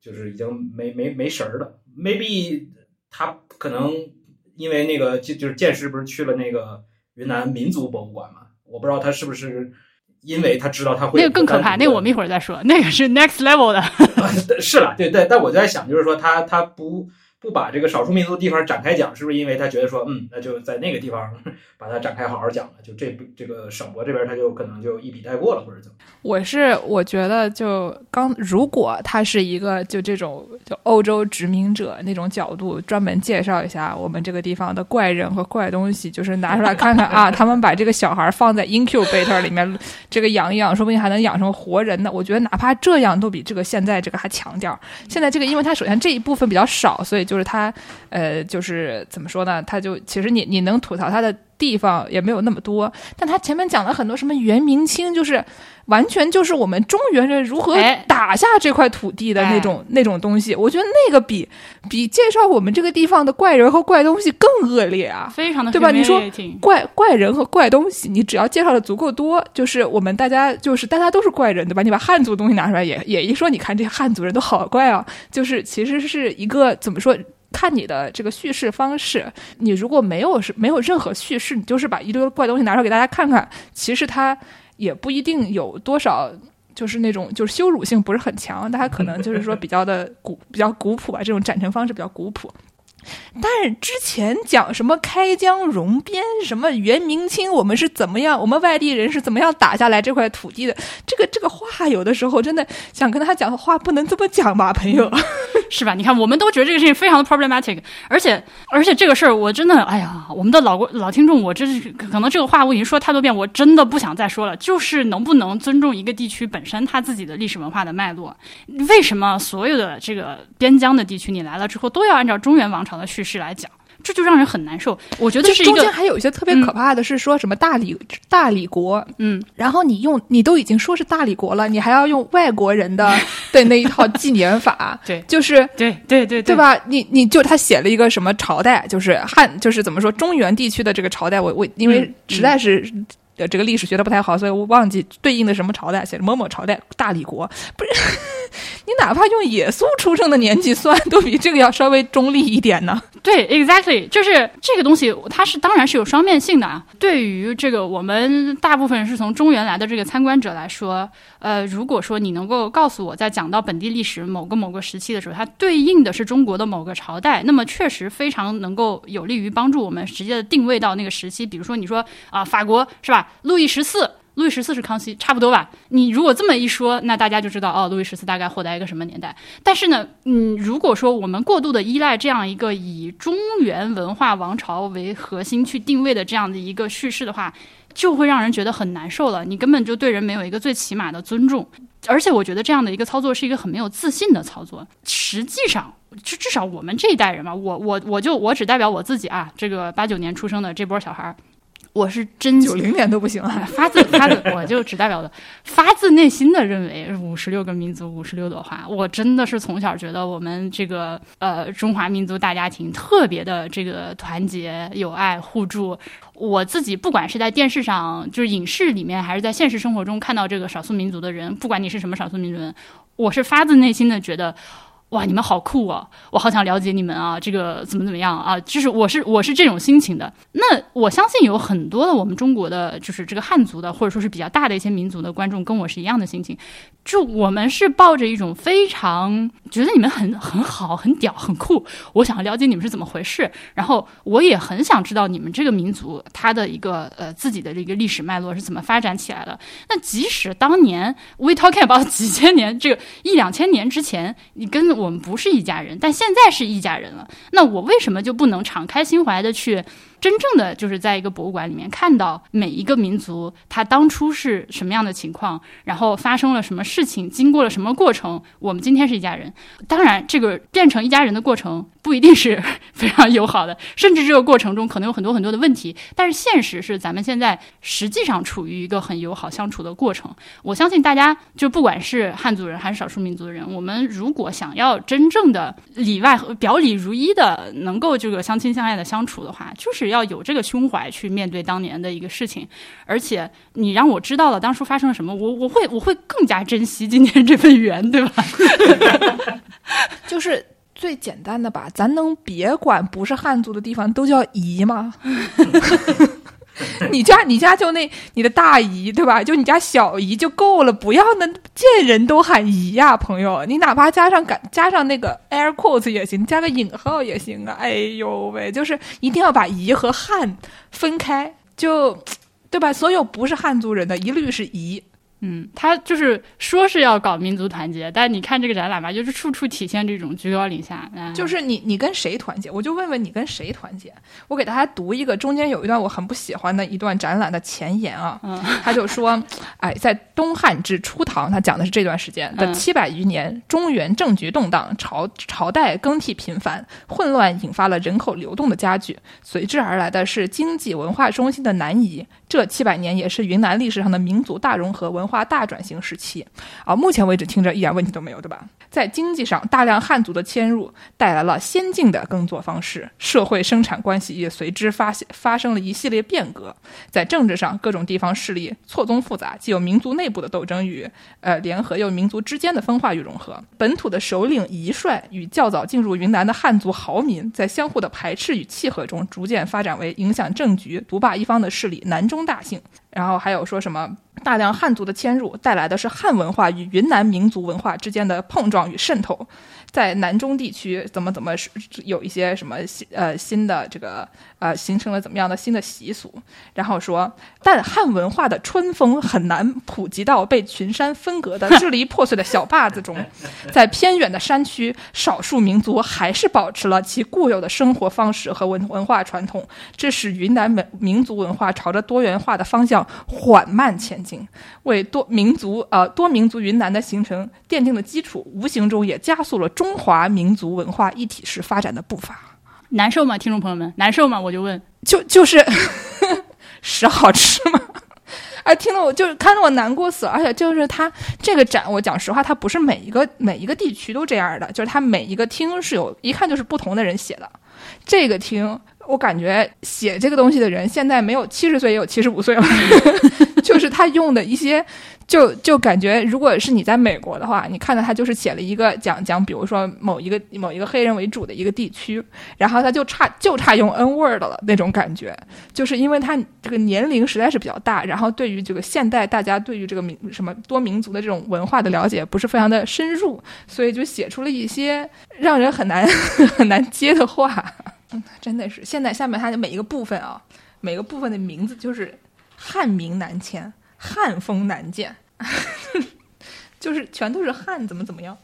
就是已经没没没神儿了。maybe 他可能因为那个就就是剑师不是去了那个云南民族博物馆嘛，我不知道他是不是因为他知道他会那个更可怕，那个我们一会儿再说，那个是 next level 的。是了，对对，但我就在想，就是说他他不不把这个少数民族的地方展开讲，是不是因为他觉得说，嗯，那就在那个地方把它展开好好讲了，就这这个省博这边他就可能就一笔带过了，或者怎么？我是我觉得就刚如果他是一个就这种就欧洲殖民者那种角度，专门介绍一下我们这个地方的怪人和怪东西，就是拿出来看看啊，他们把这个小孩放在 incubator 里面，这个养一养，说不定还能养成活人呢。我觉得哪怕这样都比这个现在这个还强点儿。现在这个，因为它首先这一部分比较少，所以就就是他呃，就是怎么说呢？他就其实你你能吐槽他的地方也没有那么多，但他前面讲了很多什么元明清，就是完全就是我们中原人如何哎打下这块土地的那种、那种东西。我觉得那个比比介绍我们这个地方的怪人和怪东西更恶劣啊！非常的对吧你说怪怪人和怪东西，你只要介绍的足够多，就是我们大家就是大家都是怪人，对吧？你把汉族的东西拿出来也也一说，你看这些汉族人都好怪啊，就是其实是一个怎么说？看你的这个叙事方式，你如果没有是没有任何叙事，你就是把一堆怪东西拿出来给大家看看，其实它也不一定有多少。就是那种就是羞辱性不是很强，大家可能就是说比较的古比较古朴吧，这种展陈方式比较古朴。但是之前讲什么开疆容边，什么元明清，我们是怎么样，我们外地人是怎么样打下来这块土地的？这个这个话，有的时候真的想跟他讲的话，不能这么讲吧，朋友。是吧？你看，我们都觉得这个事情非常的 problematic，而且而且这个事儿，我真的，哎呀，我们的老老听众，我真是可能这个话我已经说太多遍，我真的不想再说了。就是能不能尊重一个地区本身它自己的历史文化的脉络？为什么所有的这个边疆的地区，你来了之后都要按照中原王朝的叙事来讲？这就让人很难受。我觉得这中间是一个，还有一些特别可怕的是说什么大理、大理国，嗯，然后你用你都已经说是大理国了，你还要用外国人的对那一套纪年法，对就是对对对对？吧？你你就他写了一个什么朝代，就是汉，就是怎么说中原地区的这个朝代，我我因为嗯实在是。呃，这个历史学的不太好，所以我忘记对应的什么朝代，写着某某朝代大理国，不是 你哪怕用耶稣出生的年纪算，都比这个要稍微中立一点呢。对，exactly，就是这个东西，它是当然是有双面性的啊。对于这个我们大部分是从中原来的这个参观者来说，呃，如果说你能够告诉我在讲到本地历史某个某个时期的时候，它对应的是中国的某个朝代，那么确实非常能够有利于帮助我们直接的定位到那个时期。比如说你说啊、法国是吧？路易十四。路易十四是康熙，差不多吧？你如果这么一说，那大家就知道哦，路易十四大概活在一个什么年代。但是呢，嗯，如果说我们过度的依赖这样一个以中原文化王朝为核心去定位的这样的一个叙事的话，就会让人觉得很难受了。你根本就对人没有一个最起码的尊重，而且我觉得这样的一个操作是一个很没有自信的操作。实际上，至至少我们这一代人嘛，我我我就我只代表我自己啊，这个八九年出生的这波小孩儿，我是真九零年都不行了，哎 发自发自，我就只代表的发自内心的认为，五十六个民族，五十六朵花。我真的是从小觉得我们这个呃中华民族大家庭特别的这个团结、友爱、互助。我自己不管是在电视上，就是影视里面，还是在现实生活中看到这个少数民族的人，不管你是什么少数民族人，我是发自内心的觉得。哇，你们好酷啊！我好想了解你们啊，这个怎么怎么样啊？就是我是我是这种心情的。那我相信有很多的我们中国的，就是这个汉族的，或者说是比较大的一些民族的观众，跟我是一样的心情。就我们是抱着一种非常觉得你们很很好、很屌、很酷，我想了解你们是怎么回事。然后我也很想知道你们这个民族它的一个呃自己的这个历史脉络是怎么发展起来的。那即使当年 we talking about 几千年这个一两千年之前，你跟我我们不是一家人，但现在是一家人了。那我为什么就不能敞开心怀的去真正的就是在一个博物馆里面看到每一个民族它当初是什么样的情况，然后发生了什么事情，经过了什么过程？我们今天是一家人。当然，这个变成一家人的过程不一定是非常友好的，甚至这个过程中可能有很多很多的问题。但是现实是，咱们现在实际上处于一个很友好相处的过程。我相信大家，就不管是汉族人还是少数民族的人，我们如果想要真正的里外和表里如一的，能够这个相亲相爱的相处的话，就是要有这个胸怀去面对当年的一个事情。而且你让我知道了当初发生了什么，我我会我会更加珍惜今天这份缘，对吧？就是最简单的吧，咱能别管不是汉族的地方都叫姨吗？你家你家就那你的大姨对吧？就你家小姨就够了，不要那见人都喊姨呀，朋友。你哪怕加上感加上那个 air quotes 也行，加个引号也行啊。哎呦喂，就是一定要把姨和汉分开，就对吧？所有不是汉族人的一律是姨。嗯，他就是说是要搞民族团结，但你看这个展览吧，就是处处体现这种居高临下。就是你，你跟谁团结？我就问问你跟谁团结？我给大家读一个中间有一段我很不喜欢的一段展览的前言啊，他就说，哎，在东汉至初唐，他讲的是这段时间的七百余年，中原政局动荡，朝朝代更替频繁，混乱引发了人口流动的加剧，随之而来的是经济文化中心的南移。这七百年也是云南历史上的民族大融合、文化大转型时期啊！目前为止听着一点问题都没有，对吧？在经济上，大量汉族的迁入带来了先进的耕作方式，社会生产关系也随之发现发生了一系列变革。在政治上，各种地方势力错综复杂，既有民族内部的斗争与呃联合，又民族之间的分化与融合。本土的首领遗帅与较早进入云南的汉族豪民，在相互的排斥与契合中，逐渐发展为影响政局、独霸一方的势力南中大姓。然后还有说什么？大量汉族的迁入带来的是汉文化与云南民族文化之间的碰撞与渗透，在南中地区怎么怎么有一些什么新呃新的这个呃形成了怎么样的新的习俗？然后说，但汉文化的春风很难普及到被群山分隔的支离破碎的小坝子中，在偏远的山区，少数民族还是保持了其固有的生活方式和文文化传统，这使云南民民族文化朝着多元化的方向缓慢前进。为多民族呃多民族云南的形成奠定了基础，无形中也加速了中华民族文化一体式发展的步伐。难受吗，听众朋友们？难受吗？我就问，就就是 屎好吃吗？哎，听得我就是看得我难过死了。而且就是他这个展，我讲实话，它不是每一个每一个地区都这样的，就是它每一个厅是有一看就是不同的人写的。这个厅，我感觉写这个东西的人现在没有七十岁，也有七十五岁了。就是他用的一些，就就感觉，如果是你在美国的话，你看到他就是写了一个讲讲，比如说某一个某一个黑人为主的一个地区，然后他就差就差用 N word 了那种感觉，就是因为他这个年龄实在是比较大，然后对于这个现代大家对于这个民什么多民族的这种文化的了解不是非常的深入，所以就写出了一些让人很难 很难接的话。真的是，现在下面它的每一个部分啊，每个部分的名字就是汉名难迁，汉风难见，就是全都是汉怎么怎么样，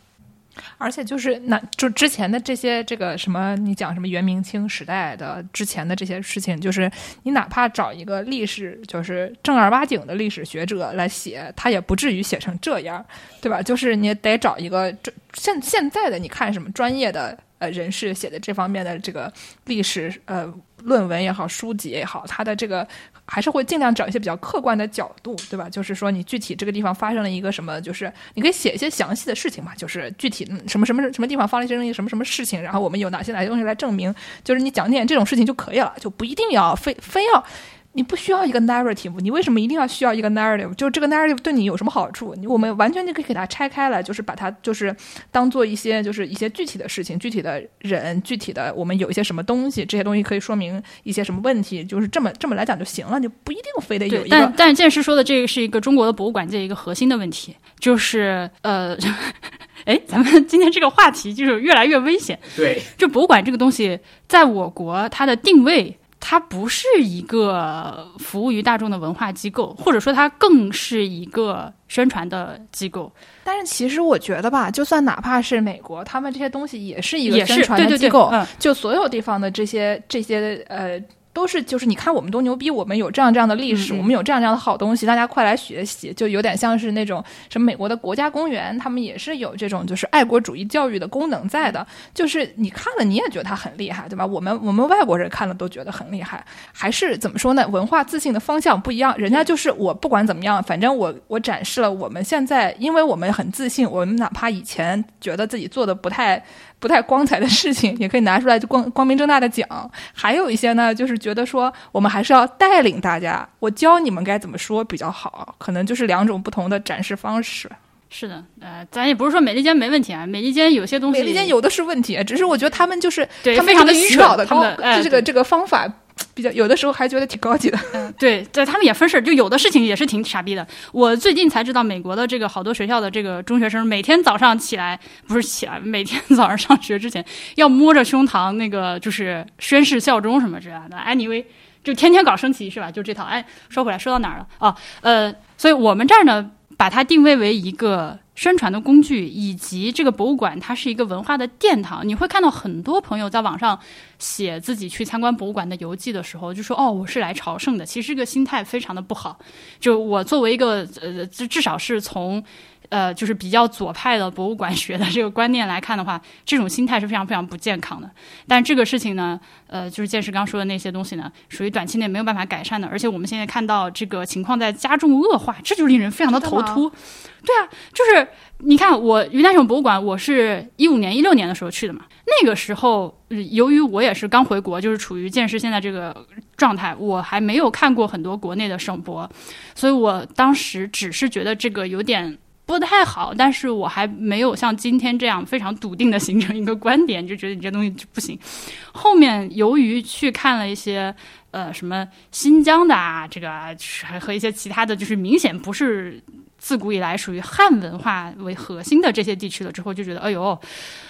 而且就是那就之前的这些这个什么，你讲什么元明清时代的之前的这些事情，就是你哪怕找一个历史就是正儿八经的历史学者来写，他也不至于写成这样，对吧？就是你得找一个这现现在的你看什么专业的。呃，人士写的这方面的这个历史呃论文也好，书籍也好，它的这个还是会尽量找一些比较客观的角度，对吧？就是说，你具体这个地方发生了一个什么，就是你可以写一些详细的事情嘛，就是具体什么什么什么地方发生了一些什么什么事情，然后我们有哪些哪些东西来证明，就是你讲点这种事情就可以了，就不一定要非非要你不需要一个 narrative，你为什么一定要需要一个 narrative？就这个 narrative 对你有什么好处？你我们完全就可以给它拆开来，就是把它就是当做一些就是一些具体的事情、具体的人、具体的我们有一些什么东西，这些东西可以说明一些什么问题，就是这么这么来讲就行了，就不一定非得有对，一但个。但剑师说的这个是一个中国的博物馆界一个核心的问题，就是呃，哎，咱们今天这个话题就是越来越危险。对，就博物馆这个东西，在我国它的定位，它不是一个服务于大众的文化机构，或者说它更是一个宣传的机构，但是其实我觉得吧，就算哪怕是美国，他们这些东西也是一个宣传对对对，的机构，嗯，就所有地方的这些这些呃。都是，就是你看，我们多牛逼，我们有这样这样的历史，我们有这样这样的好东西，大家快来学习，就有点像是那种什么美国的国家公园，他们也是有这种就是爱国主义教育的功能在的。就是你看了你也觉得他很厉害，对吧？我们我们外国人看了都觉得很厉害，还是怎么说呢？文化自信的方向不一样，人家就是我不管怎么样，反正我我展示了我们现在，因为我们很自信，我们哪怕以前觉得自己做的不太。不太光彩的事情，也可以拿出来就光光明正大的讲。还有一些呢，就是觉得说我们还是要带领大家，我教你们该怎么说比较好，可能就是两种不同的展示方式。是的，呃，咱也不是说美利坚没问题啊，美利坚有些东西，美利坚有的是问题，只是我觉得他们就是对他们非常的愚蠢他们这个这个方法有的时候还觉得挺高级的。嗯，对对，他们也分事儿，就有的事情也是挺傻逼的。我最近才知道，美国的这个好多学校的这个中学生，每天早上起来不是起来，每天早上上学之前要摸着胸膛，那个就是宣誓效忠什么之类的。anyway，就天天搞升旗是吧？就这套。哎，说回来，说到哪儿了？哦，呃，所以我们这儿呢，把它定位为一个宣传的工具，以及这个博物馆它是一个文化的殿堂。你会看到很多朋友在网上写自己去参观博物馆的游记的时候，就说：“哦，我是来朝圣的。”其实这个心态非常的不好。就我作为一个呃，至至少是从呃，就是比较左派的博物馆学的这个观念来看的话，这种心态是非常非常不健康的。但这个事情呢，呃，就是剑师刚说的那些东西呢，属于短期内没有办法改善的。而且我们现在看到这个情况在加重恶化，这就令人非常的头秃。对啊，就是你看我云南省博物馆，我是一五年、一六年的时候去的嘛。那个时候，呃由于我也是刚回国，就是处于剑师现在这个状态，我还没有看过很多国内的省博，所以我当时只是觉得这个有点。不太好，但是我还没有像今天这样非常笃定的形成一个观点，就觉得你这东西就不行。后面由于去看了一些呃什么新疆的啊，这个啊还和一些其他的就是明显不是自古以来属于汉文化为核心的这些地区了之后，就觉得哎呦，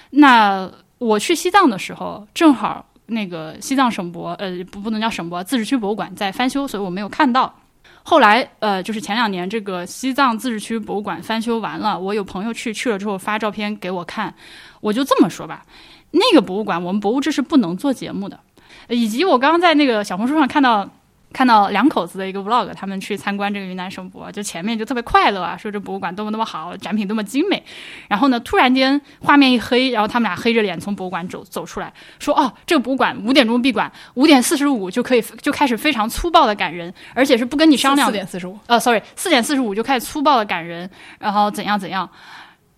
那我去西藏的时候正好那个西藏省博呃不不能叫省博，自治区博物馆在翻修，所以我没有看到。后来，呃，就是前两年这个西藏自治区博物馆翻修完了，我有朋友去去了之后发照片给我看，我就这么说吧，那个博物馆我们博物志是不能做节目的，以及我刚刚在那个小红书上看到。看到两口子的一个 vlog，他们去参观这个云南省博，就前面就特别快乐啊，说这博物馆多么多么好，展品多么精美。然后呢，突然间画面一黑，然后他们俩黑着脸从博物馆走走出来，说：“哦，这个博物馆五点钟闭馆，五点四十五就可以就开始非常粗暴的赶人，而且是不跟你商量四。点四十五，呃，sorry，四点四十五就开始粗暴的赶人，然后怎样怎样，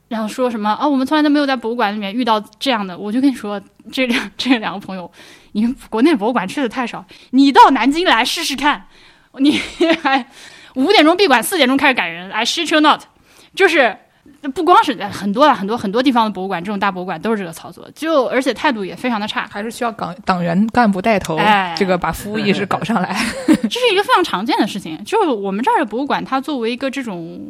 然后说什么啊，我们从来都没有在博物馆里面遇到这样的。我就跟你说，这两这两个朋友，你们国内博物馆去的太少，你到南京来试试看，你还 五点钟闭馆，四点钟开始赶人，I shit you not，就是。不光是很多啊，很多很多地方的博物馆，这种大博物馆都是这个操作，就而且态度也非常的差。还是需要党党员干部带头，哎这个把服务意识搞上来。这是一个非常常见的事情，就是我们这儿的博物馆，它作为一个这种，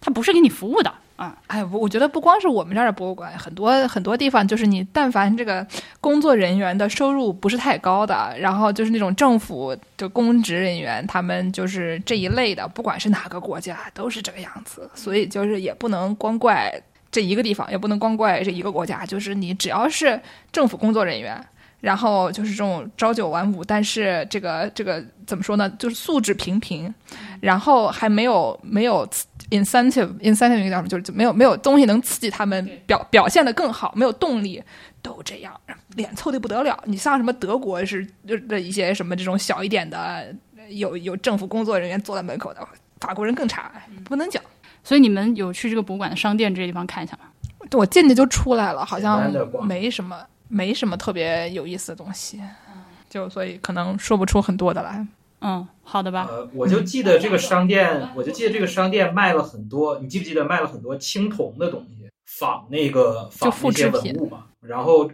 它不是给你服务的啊。哎，我我觉得不光是我们这儿的博物馆，很多很多地方，就是你但凡这个工作人员的收入不是太高的，然后就是那种政府的公职人员，他们就是这一类的，不管是哪个国家，都是这个样子。所以就是也不能光怪这一个地方，也不能光怪这一个国家，就是你只要是政府工作人员。然后就是这种朝九晚五，但是这个这个怎么说呢？就是素质平平，然后还没有没有 incentive incentive 那个叫什么？就是就没有没有东西能刺激他们表表现的更好，没有动力，都这样，脸臭的不得了。你像什么德国是的一些什么这种小一点的，有有政府工作人员坐在门口的，法国人更差，不能讲。所以你们有去这个博物馆的商店这些地方看一下吗？我进去就出来了，好像没什么没什么特别有意思的东西，就所以可能说不出很多的来。嗯，好的吧。呃，我就记得这个商店，我就记得这个商店卖了很多，你记不记得卖了很多青铜的东西，仿那个仿那些文物嘛？然后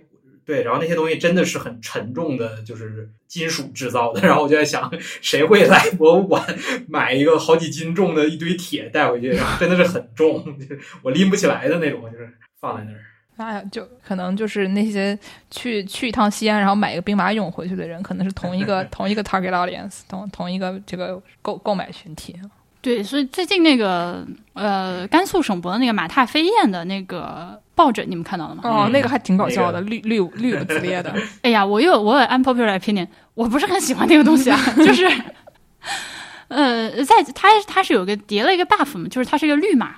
对，然后那些东西真的是很沉重的，就是金属制造的。然后我就在想，谁会来博物馆买一个好几斤重的一堆铁带回去？然后真的是很重，就是我拎不起来的那种，就是放在那儿。哎呀，就可能就是那些去去一趟西安，然后买一个兵马俑回去的人，可能是同一个 同一个 target audience，同同一个这个购购买群体。对，所以最近那个呃，甘肃省博的那个马踏飞燕的那个抱枕，你们看到了吗？哦，嗯那个还挺搞笑的，那绿绿绿不自裂的。哎呀，我有我有 unpopular opinion，我不是很喜欢那个东西啊，就是，呃，在它它是有个叠了一个 buff 嘛，就是它是一个绿马，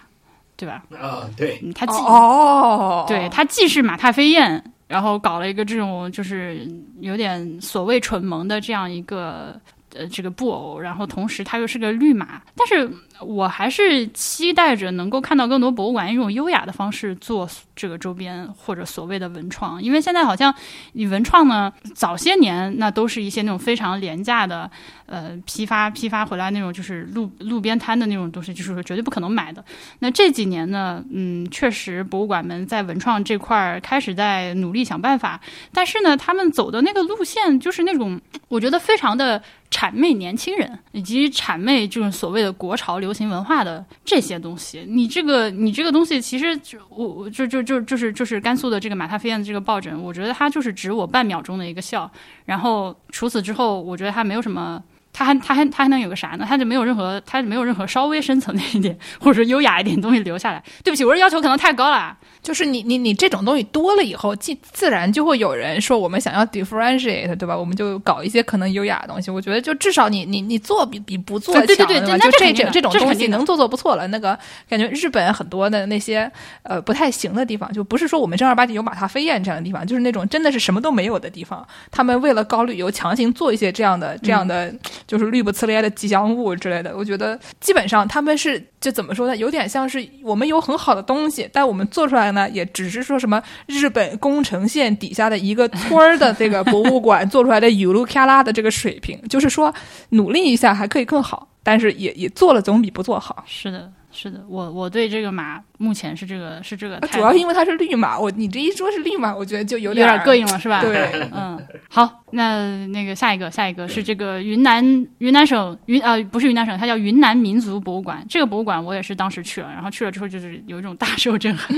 对吧？啊，对，他既、哦，对他既是马踏飞燕，然后搞了一个这种就是有点所谓蠢萌的这样一个呃这个布偶，然后同时他又是个绿马，但是我还是期待着能够看到更多博物馆用优雅的方式做这个周边或者所谓的文创，因为现在好像你文创呢，早些年那都是一些那种非常廉价的，呃，批发批发回来那种就是路路边摊的那种东西，就是绝对不可能买的。那这几年呢，嗯，确实博物馆们在文创这块儿开始在努力想办法，但是呢，他们走的那个路线就是那种我觉得非常的谄媚年轻人，以及谄媚这种所谓的国潮流行文化的这些东西。你这个你这个东西，其实就我我就就就就是就是甘肃的这个马踏飞燕的这个抱枕，我觉得它就是值我半秒钟的一个笑。然后除此之后，我觉得它没有什么。它还他还他还能有个啥呢？他就没有任何它没有任何稍微深层的一点或者说优雅一点东西留下来。对不起，我这要求可能太高了。就是你你你这种东西多了以后，自自然就会有人说我们想要 differentiate，对吧？我们就搞一些可能优雅的东西。我觉得就至少你你你做比比不做强，对对就这这这种东西能做做不错了。那个感觉日本很多的那些呃不太行的地方，就不是说我们正儿八经有马踏飞燕这样的地方，就是那种真的是什么都没有的地方。他们为了搞旅游，强行做一些这样的这样的，就是绿不呲咧的吉祥物之类的。我觉得基本上他们是就怎么说呢？有点像是我们有很好的东西，但我们做出来呢，也只是说什么日本宫城县底下的一个村儿的这个博物馆 做出来的雨露卡拉的这个水平，就是说努力一下还可以更好，但是也也做了总比不做好。是的，是的，我我对这个马目前是这个是这个主要因为它是绿马，我你这一说是绿马，我觉得就有点有点膈应了，是吧？对，嗯，好，那那个下一个，下一个是这个云南云南省云呃不是云南省，它叫云南民族博物馆。这个博物馆我也是当时去了，然后去了之后就是有一种大受震撼。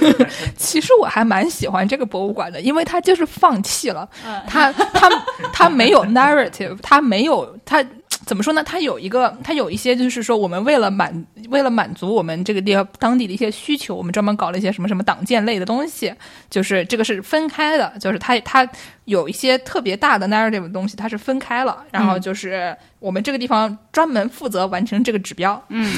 其实我还蛮喜欢这个博物馆的，因为它就是放弃了，嗯它它它没有 narrative，它没有它。怎么说呢？它有一个，它有一些，就是说，我们为了满为了满足我们这个地方当地的一些需求，我们专门搞了一些什么什么党建类的东西，就是这个是分开的，就是它它有一些特别大的 narrative 的东西，它是分开了，然后就是我们这个地方专门负责完成这个指标，嗯，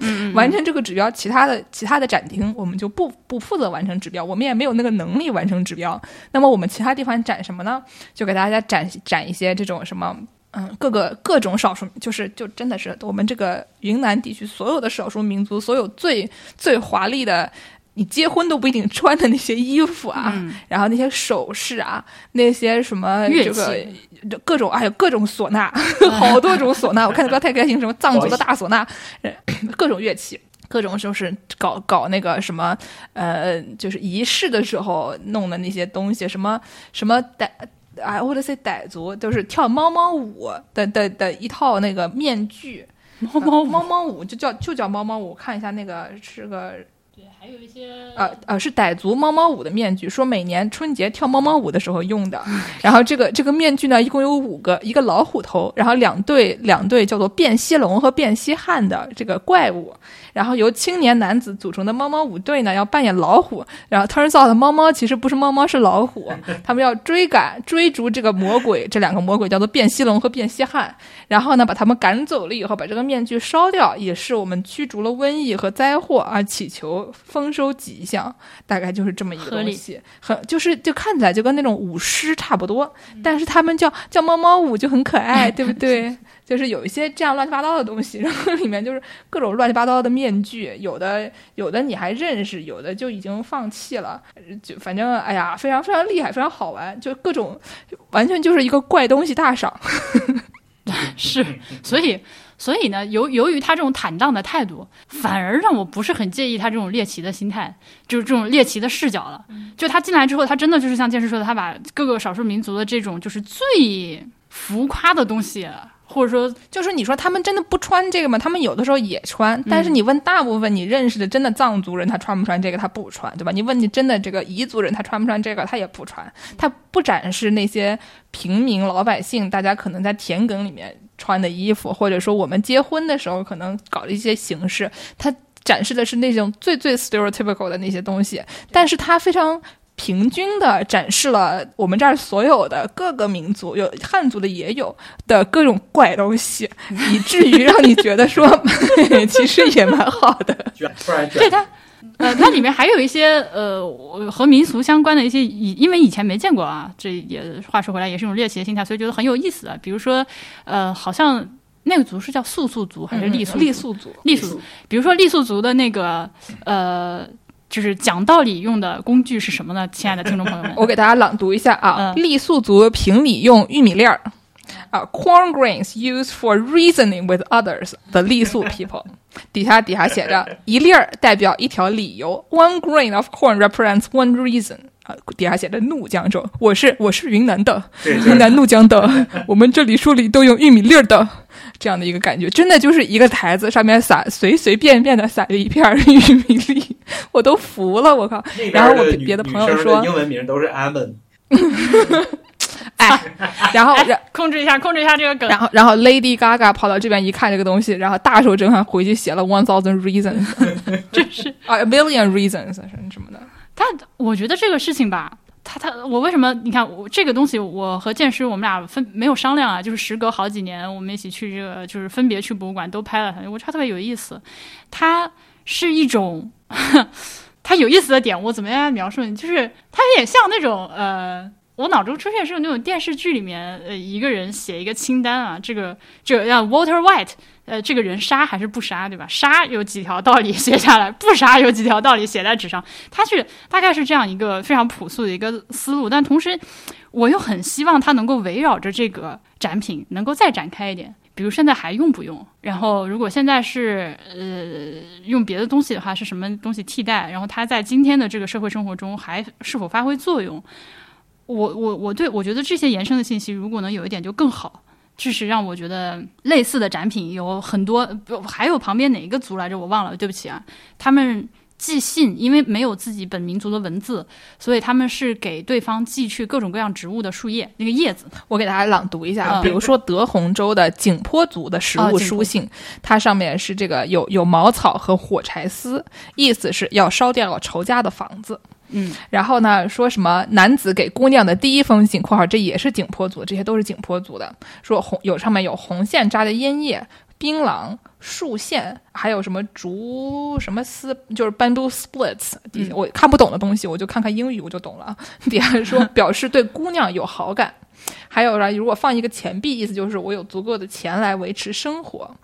嗯 完成这个指标，其他的其他的展厅我们就不不负责完成指标，我们也没有那个能力完成指标。那么我们其他地方展什么呢？就给大家展展一些这种什么。嗯，各个各种少数，就是就真的是我们这个云南地区所有的少数民族，所有最最华丽的，你结婚都不一定穿的那些衣服啊，嗯然后那些首饰啊，那些什么乐这个器各种，哎呦各种唢呐，好多种唢呐，我看的不要太开心，什么藏族的大唢呐，呃各种乐器。各种就是搞搞那个什么，呃，就是仪式的时候弄的那些东西，什么什么傣，哎，或者是傣族，就是跳猫猫舞的的的一套那个面具，猫猫呃猫猫舞就叫就叫猫猫舞，看一下那个是个对，还有一些呃呃，是傣族猫猫舞的面具，说每年春节跳猫猫舞的时候用的。然后这个这个面具呢，一共有五个，一个老虎头，然后两对两对叫做变西龙和变西汉的这个怪物，然后由青年男子组成的猫猫舞队呢，要扮演老虎。然后 turns out 猫猫其实不是猫猫，是老虎，他们要追赶追逐这个魔鬼，这两个魔鬼叫做变西龙和变西汉。然后呢，把他们赶走了以后，把这个面具烧掉，也是我们驱逐了瘟疫和灾祸啊，祈求丰收吉祥，大概就是这么一个东西，很就是就看起来就跟那种舞狮差不多，但是他们叫叫猫猫舞就很可爱，对不对？就是有一些这样乱七八糟的东西，然后里面就是各种乱七八糟的面具，有的有的你还认识，有的就已经放弃了，就反正哎呀，非常非常厉害，非常好玩，就各种完全就是一个怪东西大赏。是，所以所以呢，由由于他这种坦荡的态度，反而让我不是很介意他这种猎奇的心态，就是这种猎奇的视角了。就他进来之后，他真的就是像剑师说的，他把各个少数民族的这种就是最浮夸的东西，或者说就是你说他们真的不穿这个吗？他们有的时候也穿，但是你问大部分你认识的真的藏族人，他穿不穿这个？他不穿，对吧？你问你真的这个彝族人，他穿不穿这个？他也不穿，他不展示那些平民老百姓，大家可能在田埂里面穿的衣服，或者说我们结婚的时候可能搞的一些形式，他展示的是那种最最 stereotypical 的那些东西，但是他非常。平均的展示了我们这儿所有的各个民族，有汉族的也有的各种怪东西，以至于让你觉得说，其实也蛮好的。卷突然卷，对它，呃，它里面还有一些呃和民俗相关的一些以，因为以前没见过啊，这也话说回来也是一种猎奇的心态，所以觉得很有意思啊。比如说，呃，好像那个族是叫素素族还是傈僳傈僳族？傈僳族，比如说傈僳族的那个呃。就是讲道理用的工具是什么呢？亲爱的听众朋友们，我给大家朗读一下啊。嗯傈僳族评理用玉米粒儿啊，corn grains used for reasoning with others，the 傈僳 people。底下底下写着一粒儿代表一条理由，one grain of corn represents one reason。啊，底下写着怒江州，我是我是云南的，云南怒江的，我们这里书里都用玉米粒儿的，这样的一个感觉，真的就是一个台子上面撒随随便便的撒了一片儿玉米粒，我都服了，我靠！然后我别的朋友说英文名都是 Ammon，哎，然后然控制一下，控制一下这个梗。然后然后 Lady Gaga 跑到这边一看这个东西，然后大受震撼，回去写了 One Thousand Reasons，这是啊，A Million Reasons 什么的。他，我觉得这个事情吧，他他我为什么？你看我这个东西，我和剑师我们俩分没有商量啊，就是时隔好几年，我们一起去这个，就是分别去博物馆都拍了它，我觉得它特别有意思。它是一种，它有意思的点，我怎么样描述呢？就是它有点像那种呃。我脑中出现是有那种电视剧里面，呃，一个人写一个清单啊，这个这个让 Walter White，呃，这个人杀还是不杀，对吧？杀有几条道理写下来，不杀有几条道理写在纸上。他是大概是这样一个非常朴素的一个思路，但同时我又很希望他能够围绕着这个展品能够再展开一点。比如现在还用不用？然后如果现在是呃用别的东西的话，是什么东西替代？然后它在今天的这个社会生活中还是否发挥作用？我我我对我觉得这些延伸的信息，如果能有一点就更好。这是让我觉得类似的展品有很多，不还有旁边哪一个族来着？我忘了，对不起啊。他们寄信，因为没有自己本民族的文字，所以他们是给对方寄去各种各样植物的树叶，那个叶子。我给大家朗读一下，嗯比如说德宏州的景颇族的食物书信，它上面是这个有有茅草和火柴丝，意思是要烧掉仇家的房子。嗯，然后呢，说什么男子给姑娘的第一封信（括号这也是景颇族，这些都是景颇族的），说红有上面有红线扎的烟叶、槟榔、树线，还有什么竹什么丝，就是 bamboo splits。底下我看不懂的东西，我就看看英语我就懂了。底下说 表示对姑娘有好感。还有呢，如果放一个钱币，意思就是我有足够的钱来维持生活。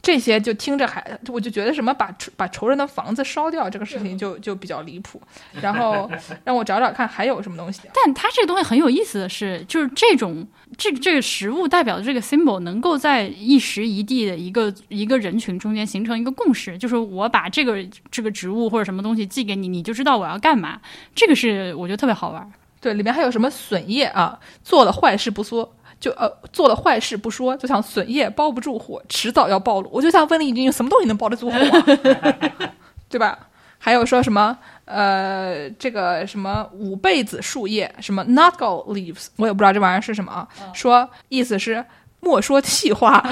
这些就听着还，我就觉得什么把把仇人的房子烧掉这个事情就就比较离谱。然后 让我找找看还有什么东西啊。但它这个东西很有意思的是，就是这种这这个食物代表的这个 symbol 能够在一时一地的一个一个人群中间形成一个共识，就是我把这个这个植物或者什么东西寄给你，你就知道我要干嘛。这个是我觉得特别好玩。对，里面还有什么笋叶啊？做了坏事不说，就呃做了坏事不说，就像笋叶包不住火，迟早要暴露。我就想问了一句，什么东西能包得住火、啊？对吧？还有说什么呃，这个什么五倍子树叶，什么 nutgal leaves，我也不知道这玩意儿是什么啊。说意思是莫说气话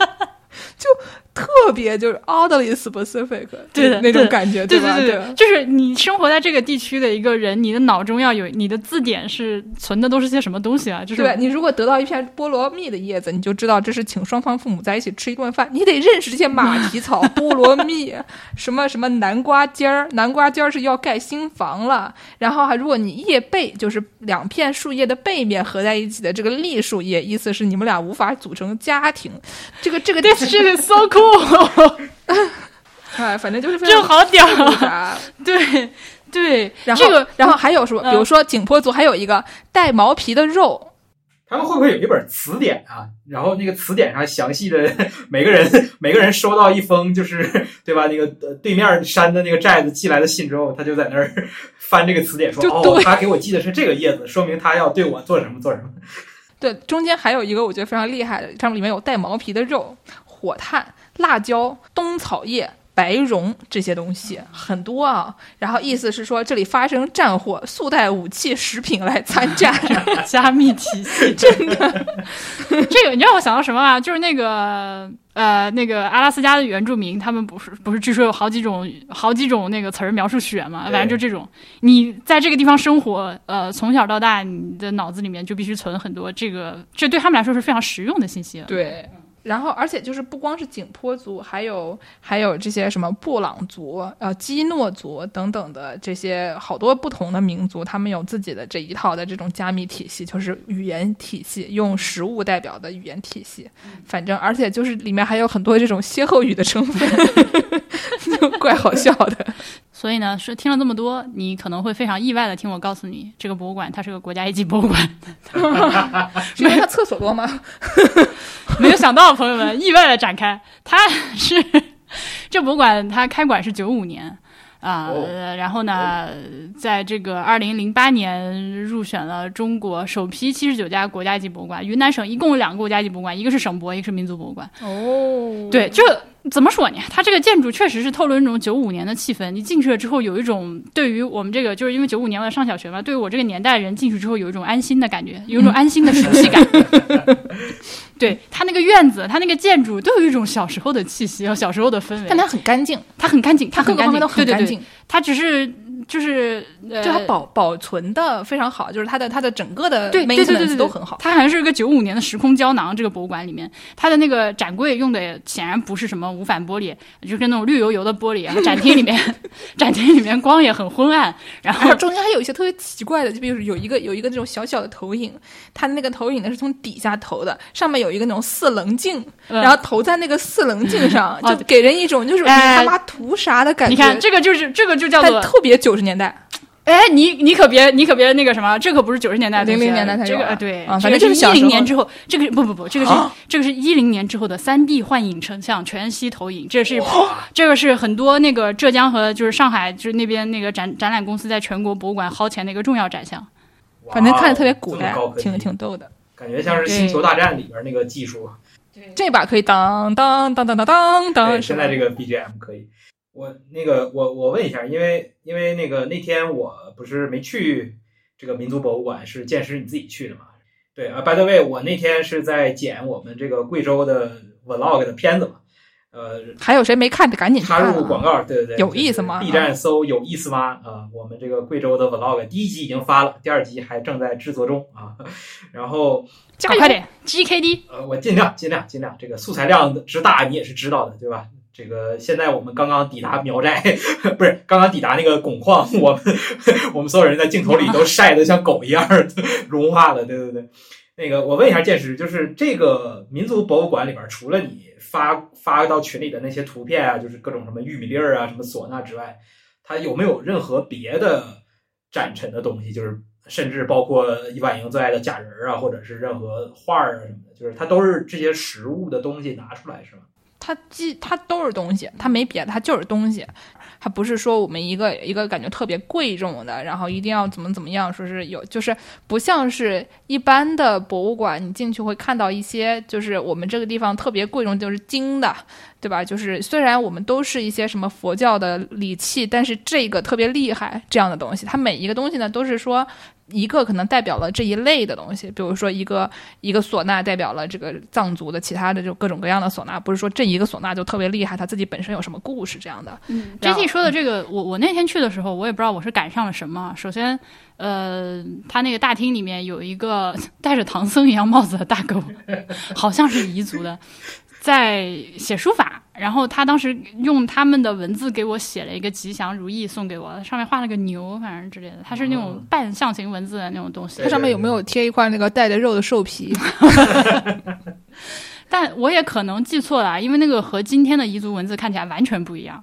就特别就是 oddly specific，对的那种感觉，对吧？对对，就是你生活在这个地区的一个人，你的脑中要有你的字典是存的都是些什么东西啊？就是对你如果得到一片菠萝蜜的叶子，你就知道这是请双方父母在一起吃一顿饭。你得认识这些马蹄草、菠萝蜜，什么什么南瓜尖儿，南瓜尖儿是要盖新房了。然后还如果你叶背就是两片树叶的背面合在一起的这个栗树叶，意思是你们俩无法组成家庭。这个这个 This shit is so cool，哎，反正就是非这常好屌。复杂。对对，然后，这个然后还有什么？嗯比如说景颇族还有一个带毛皮的肉，他们会不会有一本词典啊？然后那个词典上详细的每个人每个人收到一封就是对吧？那个呃对面山的那个寨子寄来的信之后，他就在那儿 翻这个词典说哦，他给我寄的是这个叶子，说明他要对我做什么做什么。对，中间还有一个我觉得非常厉害的，上面里面有带毛皮的肉、火炭、辣椒、冬草叶。白绒这些东西很多啊，然后意思是说这里发生战火，速带武器、食品来参战。加密体系 真的，这个你让我想到什么啊？就是那个呃，那个阿拉斯加的原住民，他们不是不是据说有好几种好几种那个词儿描述雪嘛？反正就这种，你在这个地方生活，呃，从小到大，你的脑子里面就必须存很多这个，这对他们来说是非常实用的信息。对。然后，而且就是不光是景颇族，还有还有这些什么布朗族、呃基诺族等等的这些好多不同的民族，他们有自己的这一套的这种加密体系，就是语言体系，用食物代表的语言体系。反正，而且就是里面还有很多这种歇后语的成分，就怪好笑的。所以呢，是听了这么多，你可能会非常意外的听我告诉你，这个博物馆它是个国家一级博物馆。是因为它厕所多吗？没有想到，朋友们，意外的展开，它是这博物馆，它开馆是九五年啊、然后呢，在这个二零零八年入选了中国首批七十九家国家级博物馆。云南省一共有两个国家级博物馆，一个是省博，一个是民族博物馆。哦对，这怎么说呢？它这个建筑确实是透露那种九五年的气氛。你进去了之后，有一种对于我们这个，就是因为九五年我在上小学嘛，对于我这个年代的人进去之后，有一种安心的感觉，有一种安心的熟悉感。对它那个院子，它那个建筑都有一种小时候的气息和小时候的氛围。但它很干净，它很干净，它很干净，各个方面都很对对对干净，它只是就是呃，就它保保存的非常好，就是它的它的整个的对对对都很好。它好像是个九五年的时空胶囊，这个博物馆里面，它的那个展柜用的显然不是什么无反玻璃，就是那种绿油油的玻璃。然后展厅里面，展厅里面光也很昏暗，然后 中间还有一些特别奇怪的，就比如有一个有一个那种小小的投影，它那个投影呢是从底下投的，上面有一个那种四棱镜，嗯然后投在那个四棱镜上，哦就给人一种就是你哎他妈图啥的感觉。你看这个就是这个就叫但做特别九十年代，哎，你你可别你可别那个什么，这可不是九十年代的东西00年代才有啊这个呃对，啊反正就是一零年之后，这个不不不，这个是、啊这个是一零年之后的三 D 幻影成像全息投影，这是这个是很多那个浙江和就是上海就是那边那个展展览公司在全国博物馆薅钱的一个重要展项。反正看着特别古代挺挺逗的。感觉像是《星球大战》里边那个技术。这把可以当当当当当当当，现在这个 BGM 可以。我那个我我问一下，因为因为那个那天我不是没去这个民族博物馆，是剑师你自己去的嘛？对啊，by the way，我那天是在剪我们这个贵州的 vlog 的片子嘛，呃，还有谁没看的赶紧插！入广告，对对对，有意思吗？B 站搜有意思吗？啊，我们这个贵州的 vlog 第一集已经发了，第二集还正在制作中啊。然后加快点，GKD 呃，我尽量尽量尽量，这个素材量之大你也是知道的，对吧？这个现在我们刚刚抵达苗寨，不是刚刚抵达那个汞矿，我们我们所有人在镜头里都晒得像狗一样儿融化了，对对对。那个，我问一下剑师，就是这个民族博物馆里边，除了你发发到群里的那些图片啊，就是各种什么玉米粒儿啊、什么唢呐之外，它有没有任何别的展陈的东西？就是甚至包括婉莹最爱的假人啊，或者是任何画儿啊什么的，就是它都是这些实物的东西拿出来是吗？它既它都是东西，它没别的，它就是东西，它不是说我们一个一个感觉特别贵重的，然后一定要怎么怎么样，说是有，就是不像是一般的博物馆，你进去会看到一些，就是我们这个地方特别贵重，就是金的，对吧？就是虽然我们都是一些什么佛教的礼器，但是这个特别厉害，这样的东西，它每一个东西呢都是说。一个可能代表了这一类的东西，比如说一个一个唢呐代表了这个藏族的其他的就各种各样的唢呐，不是说这一个唢呐就特别厉害，它自己本身有什么故事这样的。，JT 说的这个，我我那天去的时候，我也不知道我是赶上了什么。首先，呃，他那个大厅里面有一个戴着唐僧一样帽子的大狗，好像是彝族的，在写书法。然后他当时用他们的文字给我写了一个吉祥如意送给我，上面画了个牛，反正之类的。它是那种嗯半象形文字的那种东西对它。上面有没有贴一块那个带着肉的兽皮？但我也可能记错了啊，因为那个和今天的彝族文字看起来完全不一样。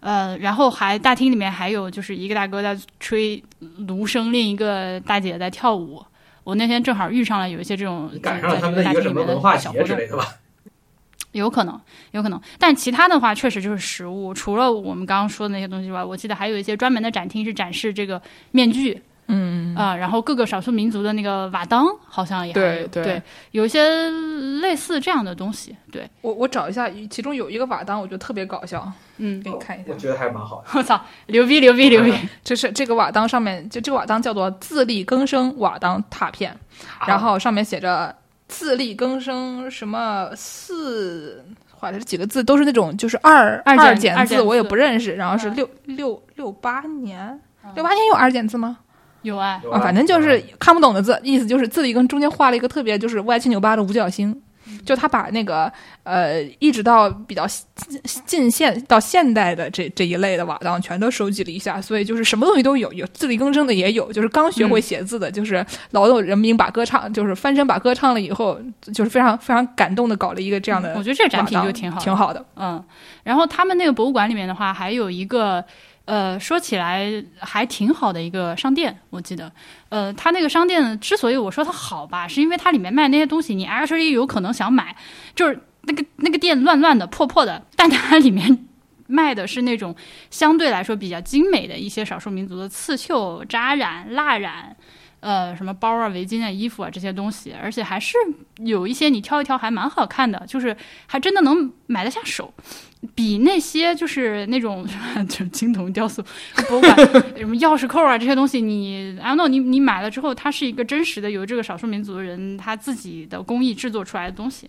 呃，然后还大厅里面还有就是一个大哥在吹芦笙，另一个大姐在跳舞。我那天正好遇上了有一些这种你赶上了他们的一个什么文化节之类的吧？有可能，有可能。但其他的话，确实就是实物。除了我们刚刚说的那些东西之外，我记得还有一些专门的展厅是展示这个面具。嗯啊，然后各个少数民族的那个瓦当好像也对对，有一些类似这样的东西。对我我找一下，其中有一个瓦当，我觉得特别搞笑。嗯，给你看一下，我觉得还蛮好的。我操，牛逼牛逼牛逼！这 是这个瓦当上面，就这个瓦当叫做自力更生瓦当拓片，然后上面写着自力更生什么四，画的这几个字都是那种就是二二简字，我也不认识。然后是六六六八年，六八年有二简字吗？有啊，啊，反正就是看不懂的字，意思就是自力更中间画了一个特别就是歪七扭八的五角星，就他把那个呃一直到比较近现到现代的这这一类的瓦当全都收集了一下，所以就是什么东西都有，有自力更生的也有，就是刚学会写字的，就是劳动人民把歌唱，就是翻身把歌唱了以后，就是非常非常感动的搞了一个这样的，我觉得这展品就挺好，挺好的，嗯，然后他们那个博物馆里面的话，还有一个。呃，说起来还挺好的一个商店，我记得，呃，它那个商店之所以我说它好吧，是因为它里面卖那些东西，你 actually 有可能想买，就是那个那个店乱乱的、破破的，但它里面卖的是那种相对来说比较精美的一些少数民族的刺绣、扎染、蜡染，呃，什么包啊、围巾啊、衣服啊这些东西，而且还是有一些你挑一挑还蛮好看的，就是还真的能买得下手。比那些就是那种 就是青铜雕塑博物馆 什么钥匙扣啊这些东西，你啊 no 你你买了之后，它是一个真实的由这个少数民族的人他自己的工艺制作出来的东西。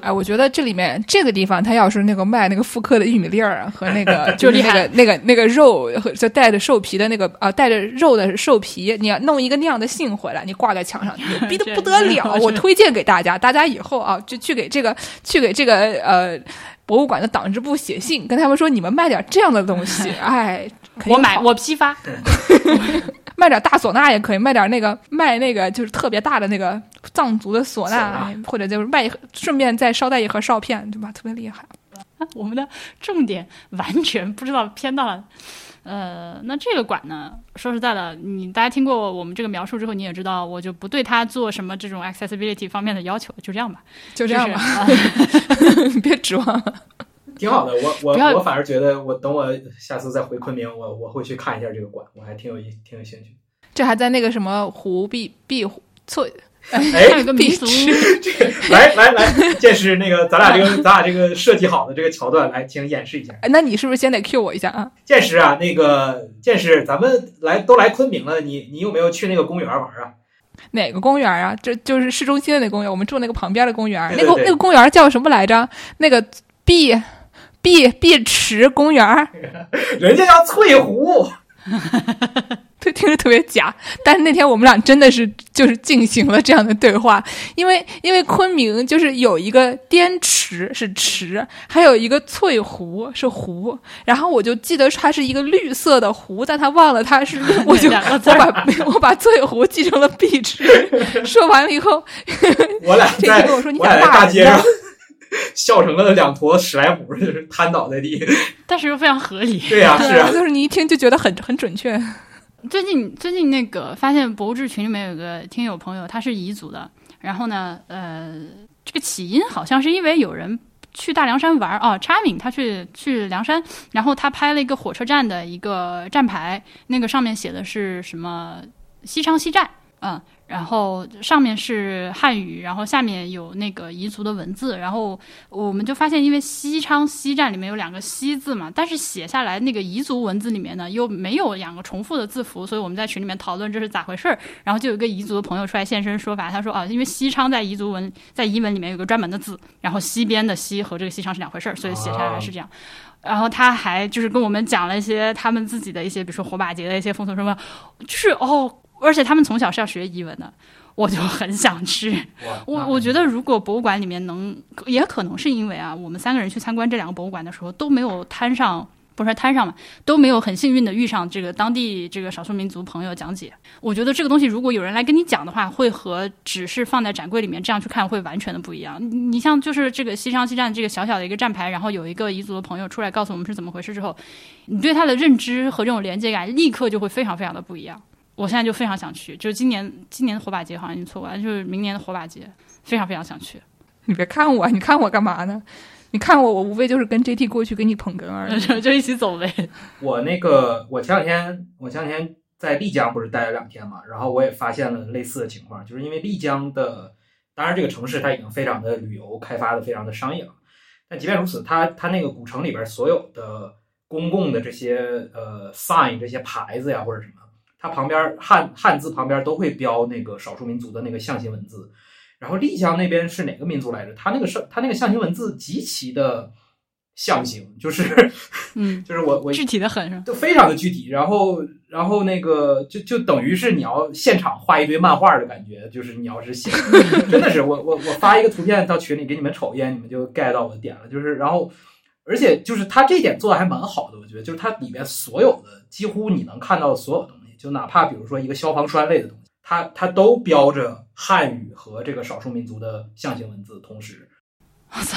哎，我觉得这里面这个地方，他要是那个卖那个复刻的玉米粒儿和那个 就是那个那个那个肉和就带着兽皮的那个啊带着肉的兽皮，你要弄一个那样的信回来，你挂在墙上，牛逼的不得了！我推荐给大家，大家以后啊就去给这个去给这个呃。博物馆的党支部写信跟他们说：“你们卖点这样的东西，哎，我买我批发，卖点大唢呐也可以，卖点那个卖那个就是特别大的那个藏族的唢呐，或者就是卖顺便再捎带一盒哨片，对吧？特别厉害。我们的重点完全不知道偏到了。”呃，那这个馆呢？说实在的，你大家听过我们这个描述之后，你也知道，我就不对它做什么这种 accessibility 方面的要求，就这样吧，就这样吧，别指望了。挺好的，我我我反而觉得，我等我下次再回昆明，我我会去看一下这个馆，我还挺有意挺有兴趣。这还在那个什么湖碧碧湖翠。哎，有个民俗，来来来，见识那个咱俩这个咱俩这个设计好的这个桥段，来请演示一下。哎那你是不是先得 Q 我一下啊？见识啊，那个见识，咱们来都来昆明了，你你有没有去那个公园玩啊？哪个公园啊？这就是市中心的那公园，我们住那个旁边的公园。那个那个公园叫什么来着？那个碧碧碧池公园，人家叫翠湖。就 听着特别假，但是那天我们俩真的是就是进行了这样的对话，因为因为昆明就是有一个滇池是池，还有一个翠湖是湖，然后我就记得它是一个绿色的湖，但他忘了它是，我就我把 我把翠湖记成了碧池，说完了以后，我俩这跟我说你俩大街上笑成了两坨史莱姆，就是瘫倒在地，但是又非常合理，对呀，是啊，就是你一听就觉得很很准确。最近最近那个发现博物志群里面有个听友朋友，他是彝族的。然后呢，呃，这个起因好像是因为有人去大凉山玩哦，查敏他去去凉山，然后他拍了一个火车站的一个站牌，那个上面写的是什么西昌西站，嗯。然后上面是汉语，然后下面有那个彝族的文字，然后我们就发现，因为西昌西站里面有两个西字嘛，但是写下来那个彝族文字里面呢又没有两个重复的字符，所以我们在群里面讨论这是咋回事儿。然后就有一个彝族的朋友出来现身说法，他说啊，因为西昌在彝族文在彝文里面有个专门的字，然后西边的西和这个西昌是两回事儿，所以写下来是这样。然后他还就是跟我们讲了一些他们自己的一些，比如说火把节的一些风俗什么，就是哦。而且他们从小是要学彝文的，我就很想去。我我觉得如果博物馆里面能，也可能是因为啊，我们三个人去参观这两个博物馆的时候都没有摊上，不是摊上嘛，都没有很幸运的遇上这个当地这个少数民族朋友讲解。我觉得这个东西如果有人来跟你讲的话，会和只是放在展柜里面这样去看会完全的不一样。你像就是这个西昌西站这个小小的一个站牌，然后有一个彝族的朋友出来告诉我们是怎么回事之后，你对他的认知和这种连接感立刻就会非常非常的不一样。我现在就非常想去，就是今年今年的火把节好像已经错过了，就是明年的火把节，非常非常想去。你别看我，你看我干嘛呢？你看我，我无非就是跟 JT 过去给你捧哏而已。就 就一起走呗。我那个，我前两天，我前两天在丽江不是待了两天嘛，然后我也发现了类似的情况，就是因为丽江的，当然这个城市它已经非常的旅游开发的非常的商业了，但即便如此，它它那个古城里边所有的公共的这些呃 sign 这些牌子呀或者什么，它旁边汉汉字旁边都会标那个少数民族的那个象形文字。然后丽江那边是哪个民族来着？他那个是，他那个象形文字极其的象形，就是，嗯，就是我我具体的很？就非常的具体。然后然后那个就就等于是你要现场画一堆漫画的感觉，就是你要是写，真的是我我我发一个图片到群里给你们瞅一眼，你们就 get 到我的点了。就是然后而且就是他这点做的还蛮好的，我觉得就是它里面所有的几乎你能看到的所有东西，就哪怕比如说一个消防栓类的东西，它它都标着。汉语和这个少数民族的象形文字同时，我操！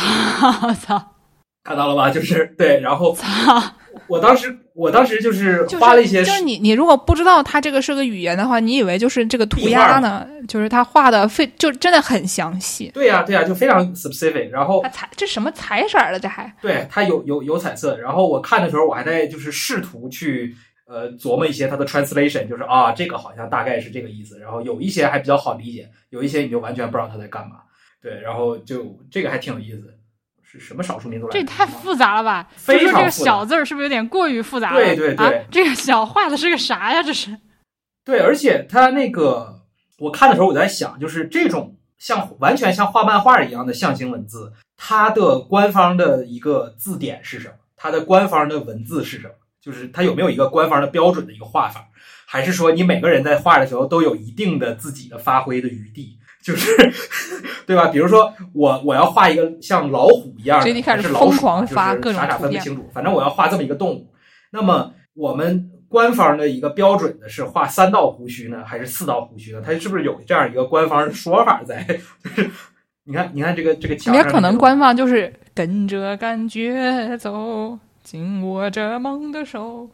我操！看到了吧？就是对，然后操！我当时，我当时就是花了一些，就是你，你如果不知道它这个是个语言的话，你以为就是这个涂鸦呢？就是他画的非就真的很详细。对呀，对呀，就非常 specific。然后它彩这什么彩色的？这还对它有有有彩色。然后我看的时候，我还在就是试图去。呃，琢磨一些它的 translation，就是啊，这个好像大概是这个意思。然后有一些还比较好理解，有一些你就完全不知道他在干嘛。对，然后就这个还挺有意思。是什么少数民族来？这也太复杂了吧？非常这个小字儿是不是有点过于复杂了？对对对，这个小画的是个啥呀？这是？对，而且他那个我看的时候，我在想，就是这种像完全像画漫画一样的象形文字，它的官方的一个字典是什么？它的官方的文字是什么？就是它有没有一个官方的标准的一个画法，还是说你每个人在画的时候都有一定的自己的发挥的余地？就是，对吧？比如说我我要画一个像老虎一样的，还是老鼠，就是傻傻分不清楚。反正我要画这么一个动物。那么我们官方的一个标准的是画三道胡须呢，还是四道胡须呢？它是不是有这样一个官方说法在？就是你看，你看这个这个墙也可能官方就是跟着感觉走。紧握着梦的手，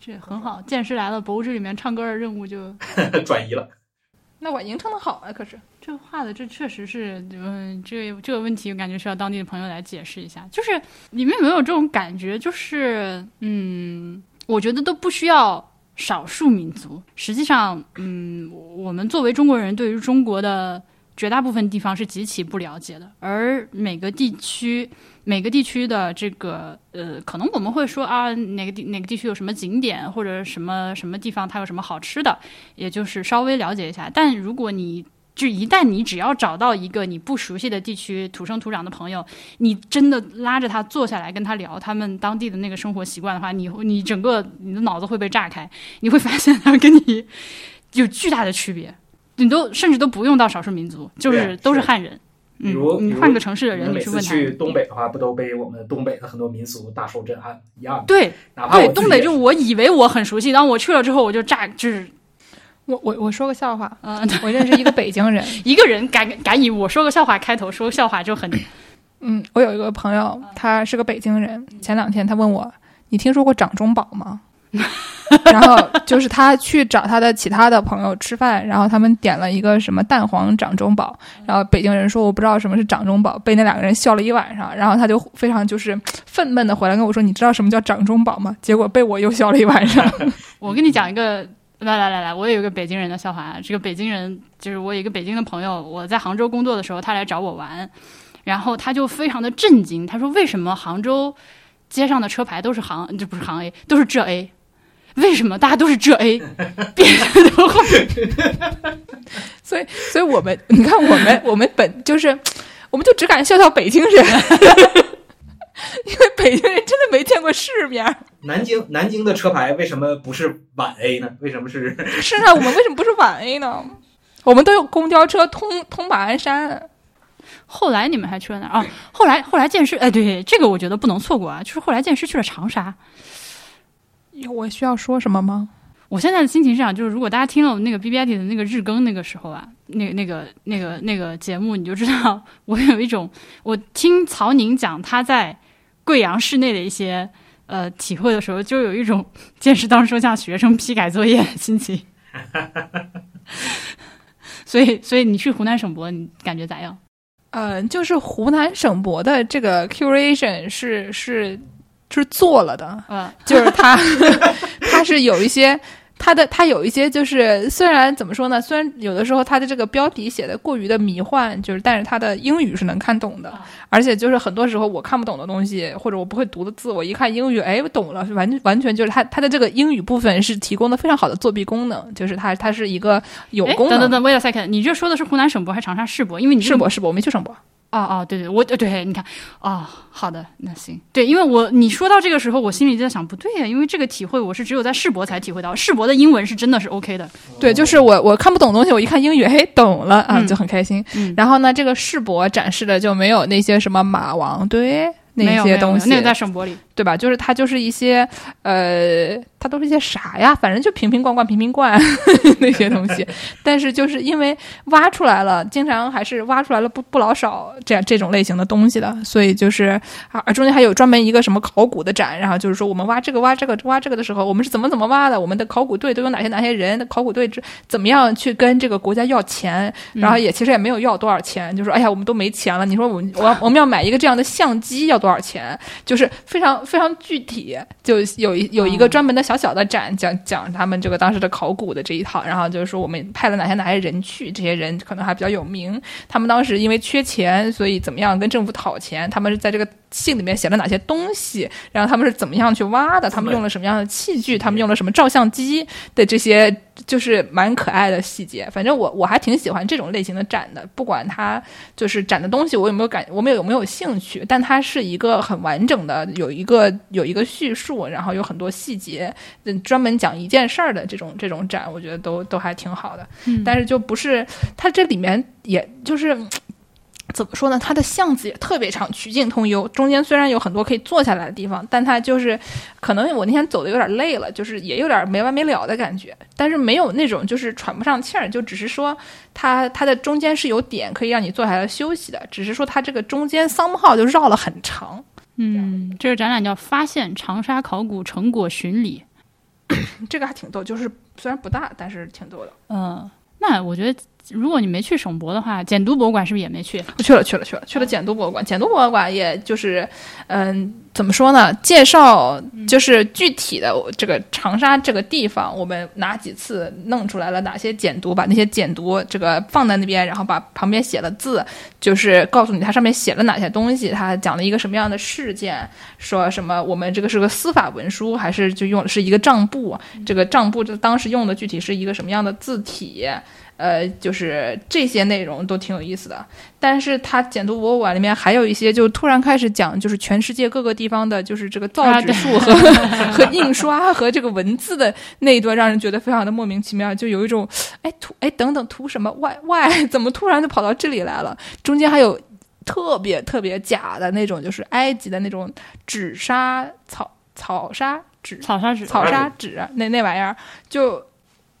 这很好。剑师来了，博物志里面唱歌的任务就 转移了。那我营成的好啊，可是这画的这确实是，嗯，这这个问题我感觉需要当地的朋友来解释一下。就是你们有没有这种感觉？就是，嗯，我觉得都不需要少数民族。实际上，嗯，我们作为中国人，对于中国的绝大部分地方是极其不了解的，而每个地区。每个地区的这个呃，可能我们会说啊，哪个地哪个地区有什么景点，或者什么什么地方它有什么好吃的，也就是稍微了解一下。但如果你就一旦你只要找到一个你不熟悉的地区土生土长的朋友，你真的拉着他坐下来跟他聊他们当地的那个生活习惯的话，你你整个你的脑子会被炸开，你会发现他跟你有巨大的区别，你都甚至都不用到少数民族，就是都是汉人。比如你换个城市的人，你去问去东北的话，不都被我们东北的很多民俗大受震撼一样？对，哪怕对东北，就我以为我很熟悉，当我去了之后，我就炸，就是我我我说个笑话，嗯，我认识一个北京人，一个人敢敢以我说个笑话开头说个笑话就很，嗯，我有一个朋友，他是个北京人，前两天他问我，你听说过掌中宝吗？然后就是他去找他的其他的朋友吃饭，然后他们点了一个什么蛋黄掌中宝，然后北京人说我不知道什么是掌中宝，被那两个人笑了一晚上，然后他就非常就是愤懑的回来跟我说，你知道什么叫掌中宝吗？结果被我又笑了一晚上。我跟你讲一个，来来来来，我也有一个北京人的笑话，这个北京人就是我有一个北京的朋友，我在杭州工作的时候，他来找我玩，然后他就非常的震惊，他说为什么杭州街上的车牌都是杭，这不是杭 A，都是浙 A。为什么大家都是浙 A，别人都会？所以，所以我们，你看，我们，我们本就是，我们就只敢笑笑北京人，因为北京人真的没见过世面。南京，南京的车牌为什么不是皖 A 呢？为什么是？是啊，我们为什么不是皖 A 呢？我们都有公交车通通马鞍山。后来你们还去了哪儿啊？后来，后来剑师，哎，对，这个我觉得不能错过啊，就是后来剑师去了长沙。我需要说什么吗？我现在的心情是这样，就是如果大家听了那个 B B I T 的那个日更那个时候啊，那个那个那个那个节目，你就知道我有一种我听曹宁讲他在贵阳市内的一些呃体会的时候，就有一种见识当说像学生批改作业的心情。所以，所以你去湖南省博，你感觉咋样？呃，就是湖南省博的这个 curation 是是是做了的，嗯，就是它它 是有一些。它的它有一些就是虽然怎么说呢，虽然有的时候它的这个标题写的过于的迷幻，就是但是它的英语是能看懂的，而且就是很多时候我看不懂的东西或者我不会读的字，我一看英语，哎，我懂了，完完全就是它它的这个英语部分是提供的非常好的作弊功能，就是它它是一个有功能。等等等，wait a second，你这说的是湖南省博还是长沙市博？因为你是博市博，我没去省博。哦哦，对对，我对，你看，哦，好的，那行，对，因为我你说到这个时候，我心里就在想，不对呀，因为这个体会我是只有在世博才体会到，世博的英文是真的是 OK 的，对，就是我我看不懂东西，我一看英语，嘿，懂了啊，就很开心。嗯。然后呢，这个世博展示的就没有那些什么马王堆那没有些东西，那个在省博里，对吧？就是它就是一些呃，它都是一些啥呀？反正就瓶瓶罐罐、瓶瓶罐 那些东西。但是就是因为挖出来了，经常还是挖出来了不不老少这样这种类型的东西的，所以就是啊，中间还有专门一个什么考古的展，然后就是说我们挖这个挖这个挖这个的时候，我们是怎么怎么挖的？我们的考古队都有哪些哪些人？考古队这怎么样去跟这个国家要钱？然后也其实也没有要多少钱，就说哎呀，我们都没钱了。你说我我我们要买一个这样的相机要多少钱？就是非常非常具体，就有一有一个专门的小小的展，讲讲他们这个当时的考古的这一套。然后就是说我们派了哪些哪些人去，这些人可能还比较有名。他们当时因为缺钱，所以怎么样跟政府讨钱？他们是在这个信里面写了哪些东西？然后他们是怎么样去挖的？他们用了什么样的器具？他们用了什么照相机的这些，就是蛮可爱的细节。反正我我还挺喜欢这种类型的展的，不管它就是展的东西我有没有感，我们有没有兴趣，但它是一个很完整的，有一个有一个叙述，然后有很多细节，嗯，专门讲一件事儿的这种这种展，我觉得都都还挺好的。嗯但是就不是它这里面，也就是怎么说呢？它的巷子也特别长，曲径通幽，中间虽然有很多可以坐下来的地方，但它就是可能我那天走的有点累了，就是也有点没完没了的感觉，但是没有那种就是喘不上气儿，就只是说它它的中间是有点可以让你坐下来休息的，只是说它这个中间 somehow 就绕了很长。嗯，这个展览叫“发现长沙考古成果巡礼这个还挺逗，就是虽然不大，但是挺逗的。”。嗯，那我觉得如果你没去省博的话，简读博物馆是不是也没去？去了去了去了去了简都博物馆，简都博物馆也就是，嗯，怎么说呢？介绍就是具体的这个长沙这个地方，我们哪几次弄出来了。哪些简读，把那些简读这个放在那边，然后把旁边写了。字，就是告诉你它上面写了。哪些东西，它讲了。一个什么样的事件，说什么我们这个是个司法文书，还是就用的是一个账簿，这个账簿这当时用的具体是一个什么样的字体。呃，就是这些内容都挺有意思的，但是它简读博物馆里面还有一些，就突然开始讲，就是全世界各个地方的，就是这个造纸术和、和印刷和这个文字的那一段，让人觉得非常的莫名其妙，就有一种，哎图哎等等图什么？Why why 怎么突然就跑到这里来了？中间还有特别特别假的那种，就是埃及的那种纸砂草草沙纸草沙纸，草沙纸那那玩意儿，就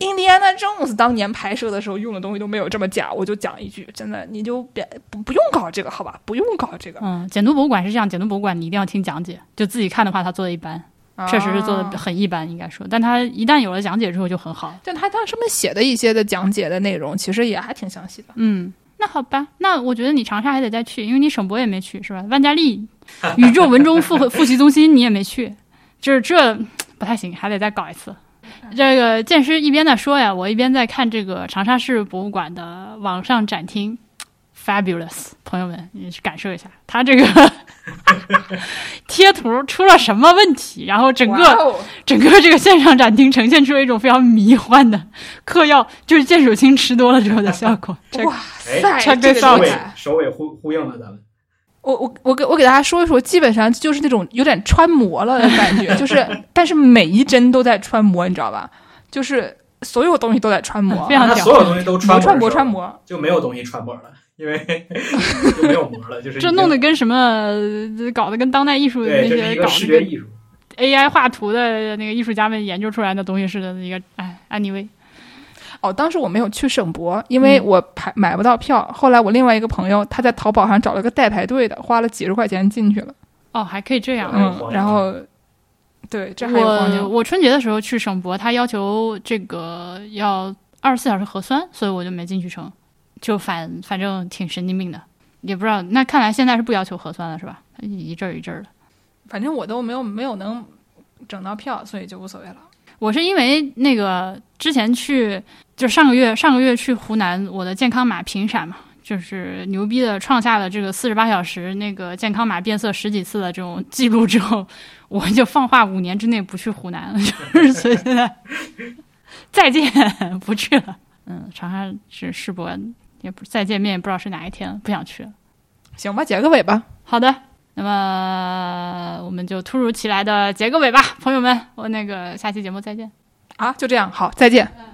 印第安纳 Jones 当年拍摄的时候用的东西都没有这么假。我就讲一句，真的，你就别不不用搞这个，好吧？不用搞这个，嗯，简读博物馆是这样，简读博物馆你一定要听讲解，就自己看的话，他做的一般，确实是做的啊很一般，应该说，但他一旦有了讲解之后就很好。但他他上面写的一些的讲解的内容，其实也还挺详细的。嗯，那好吧，那我觉得你长沙还得再去，因为你省博也没去，是吧？万家丽宇宙文中复复习中心你也没去，就是这不太行，还得再搞一次。这个剑师一边在说呀，我一边在看这个长沙市博物馆的网上展厅，fabulous，朋友们，你去感受一下，他这个 贴图出了什么问题，然后整个整个这个线上展厅呈现出了一种非常迷幻的嗑药，就是剑手青吃多了之后的效果。这个哇哎塞，这这个首尾精彩首尾呼呼应了咱们。我我我给我给大家说一说，基本上就是那种有点穿模了的感觉，就是 但是每一帧都在穿模，你知道吧？就是所有东西都在穿模，非常所有东西都穿模穿模模穿，模。就没有东西穿模了，因为 就没有模了，就是这弄得跟什么呃搞得跟当代艺术对，那些搞那个视觉艺术。AI 画图的那个艺术家们研究出来的东西似的一个，哎，anyway，哦，当时我没有去省博，因为嗯我排买不到票。后来我另外一个朋友他在淘宝上找了个代排队的，花了几十块钱进去了。哦，还可以这样，嗯嗯，然后对，这还有黄我牛。我春节的时候去省博，他要求这个要二十四小时核酸，所以我就没进去成，就反反正挺神经病的，也不知道。那看来现在是不要求核酸了，是吧？一一阵儿一阵儿的。反正我都没有没有能整到票，所以就无所谓了。我是因为那个之前去，就上个月上个月去湖南，我的健康码频闪嘛，就是牛逼的创下了这个四十八小时那个健康码变色十几次的这种记录之后，我就放话五年之内不去湖南了，就是所以现在再见不去了。嗯，长沙是世博，也不再见面，也不知道是哪一天，不想去了。行吧，结个尾吧。好的，那么我们就突如其来的结个尾吧，朋友们，我那个下期节目再见。啊，就这样，好，再见。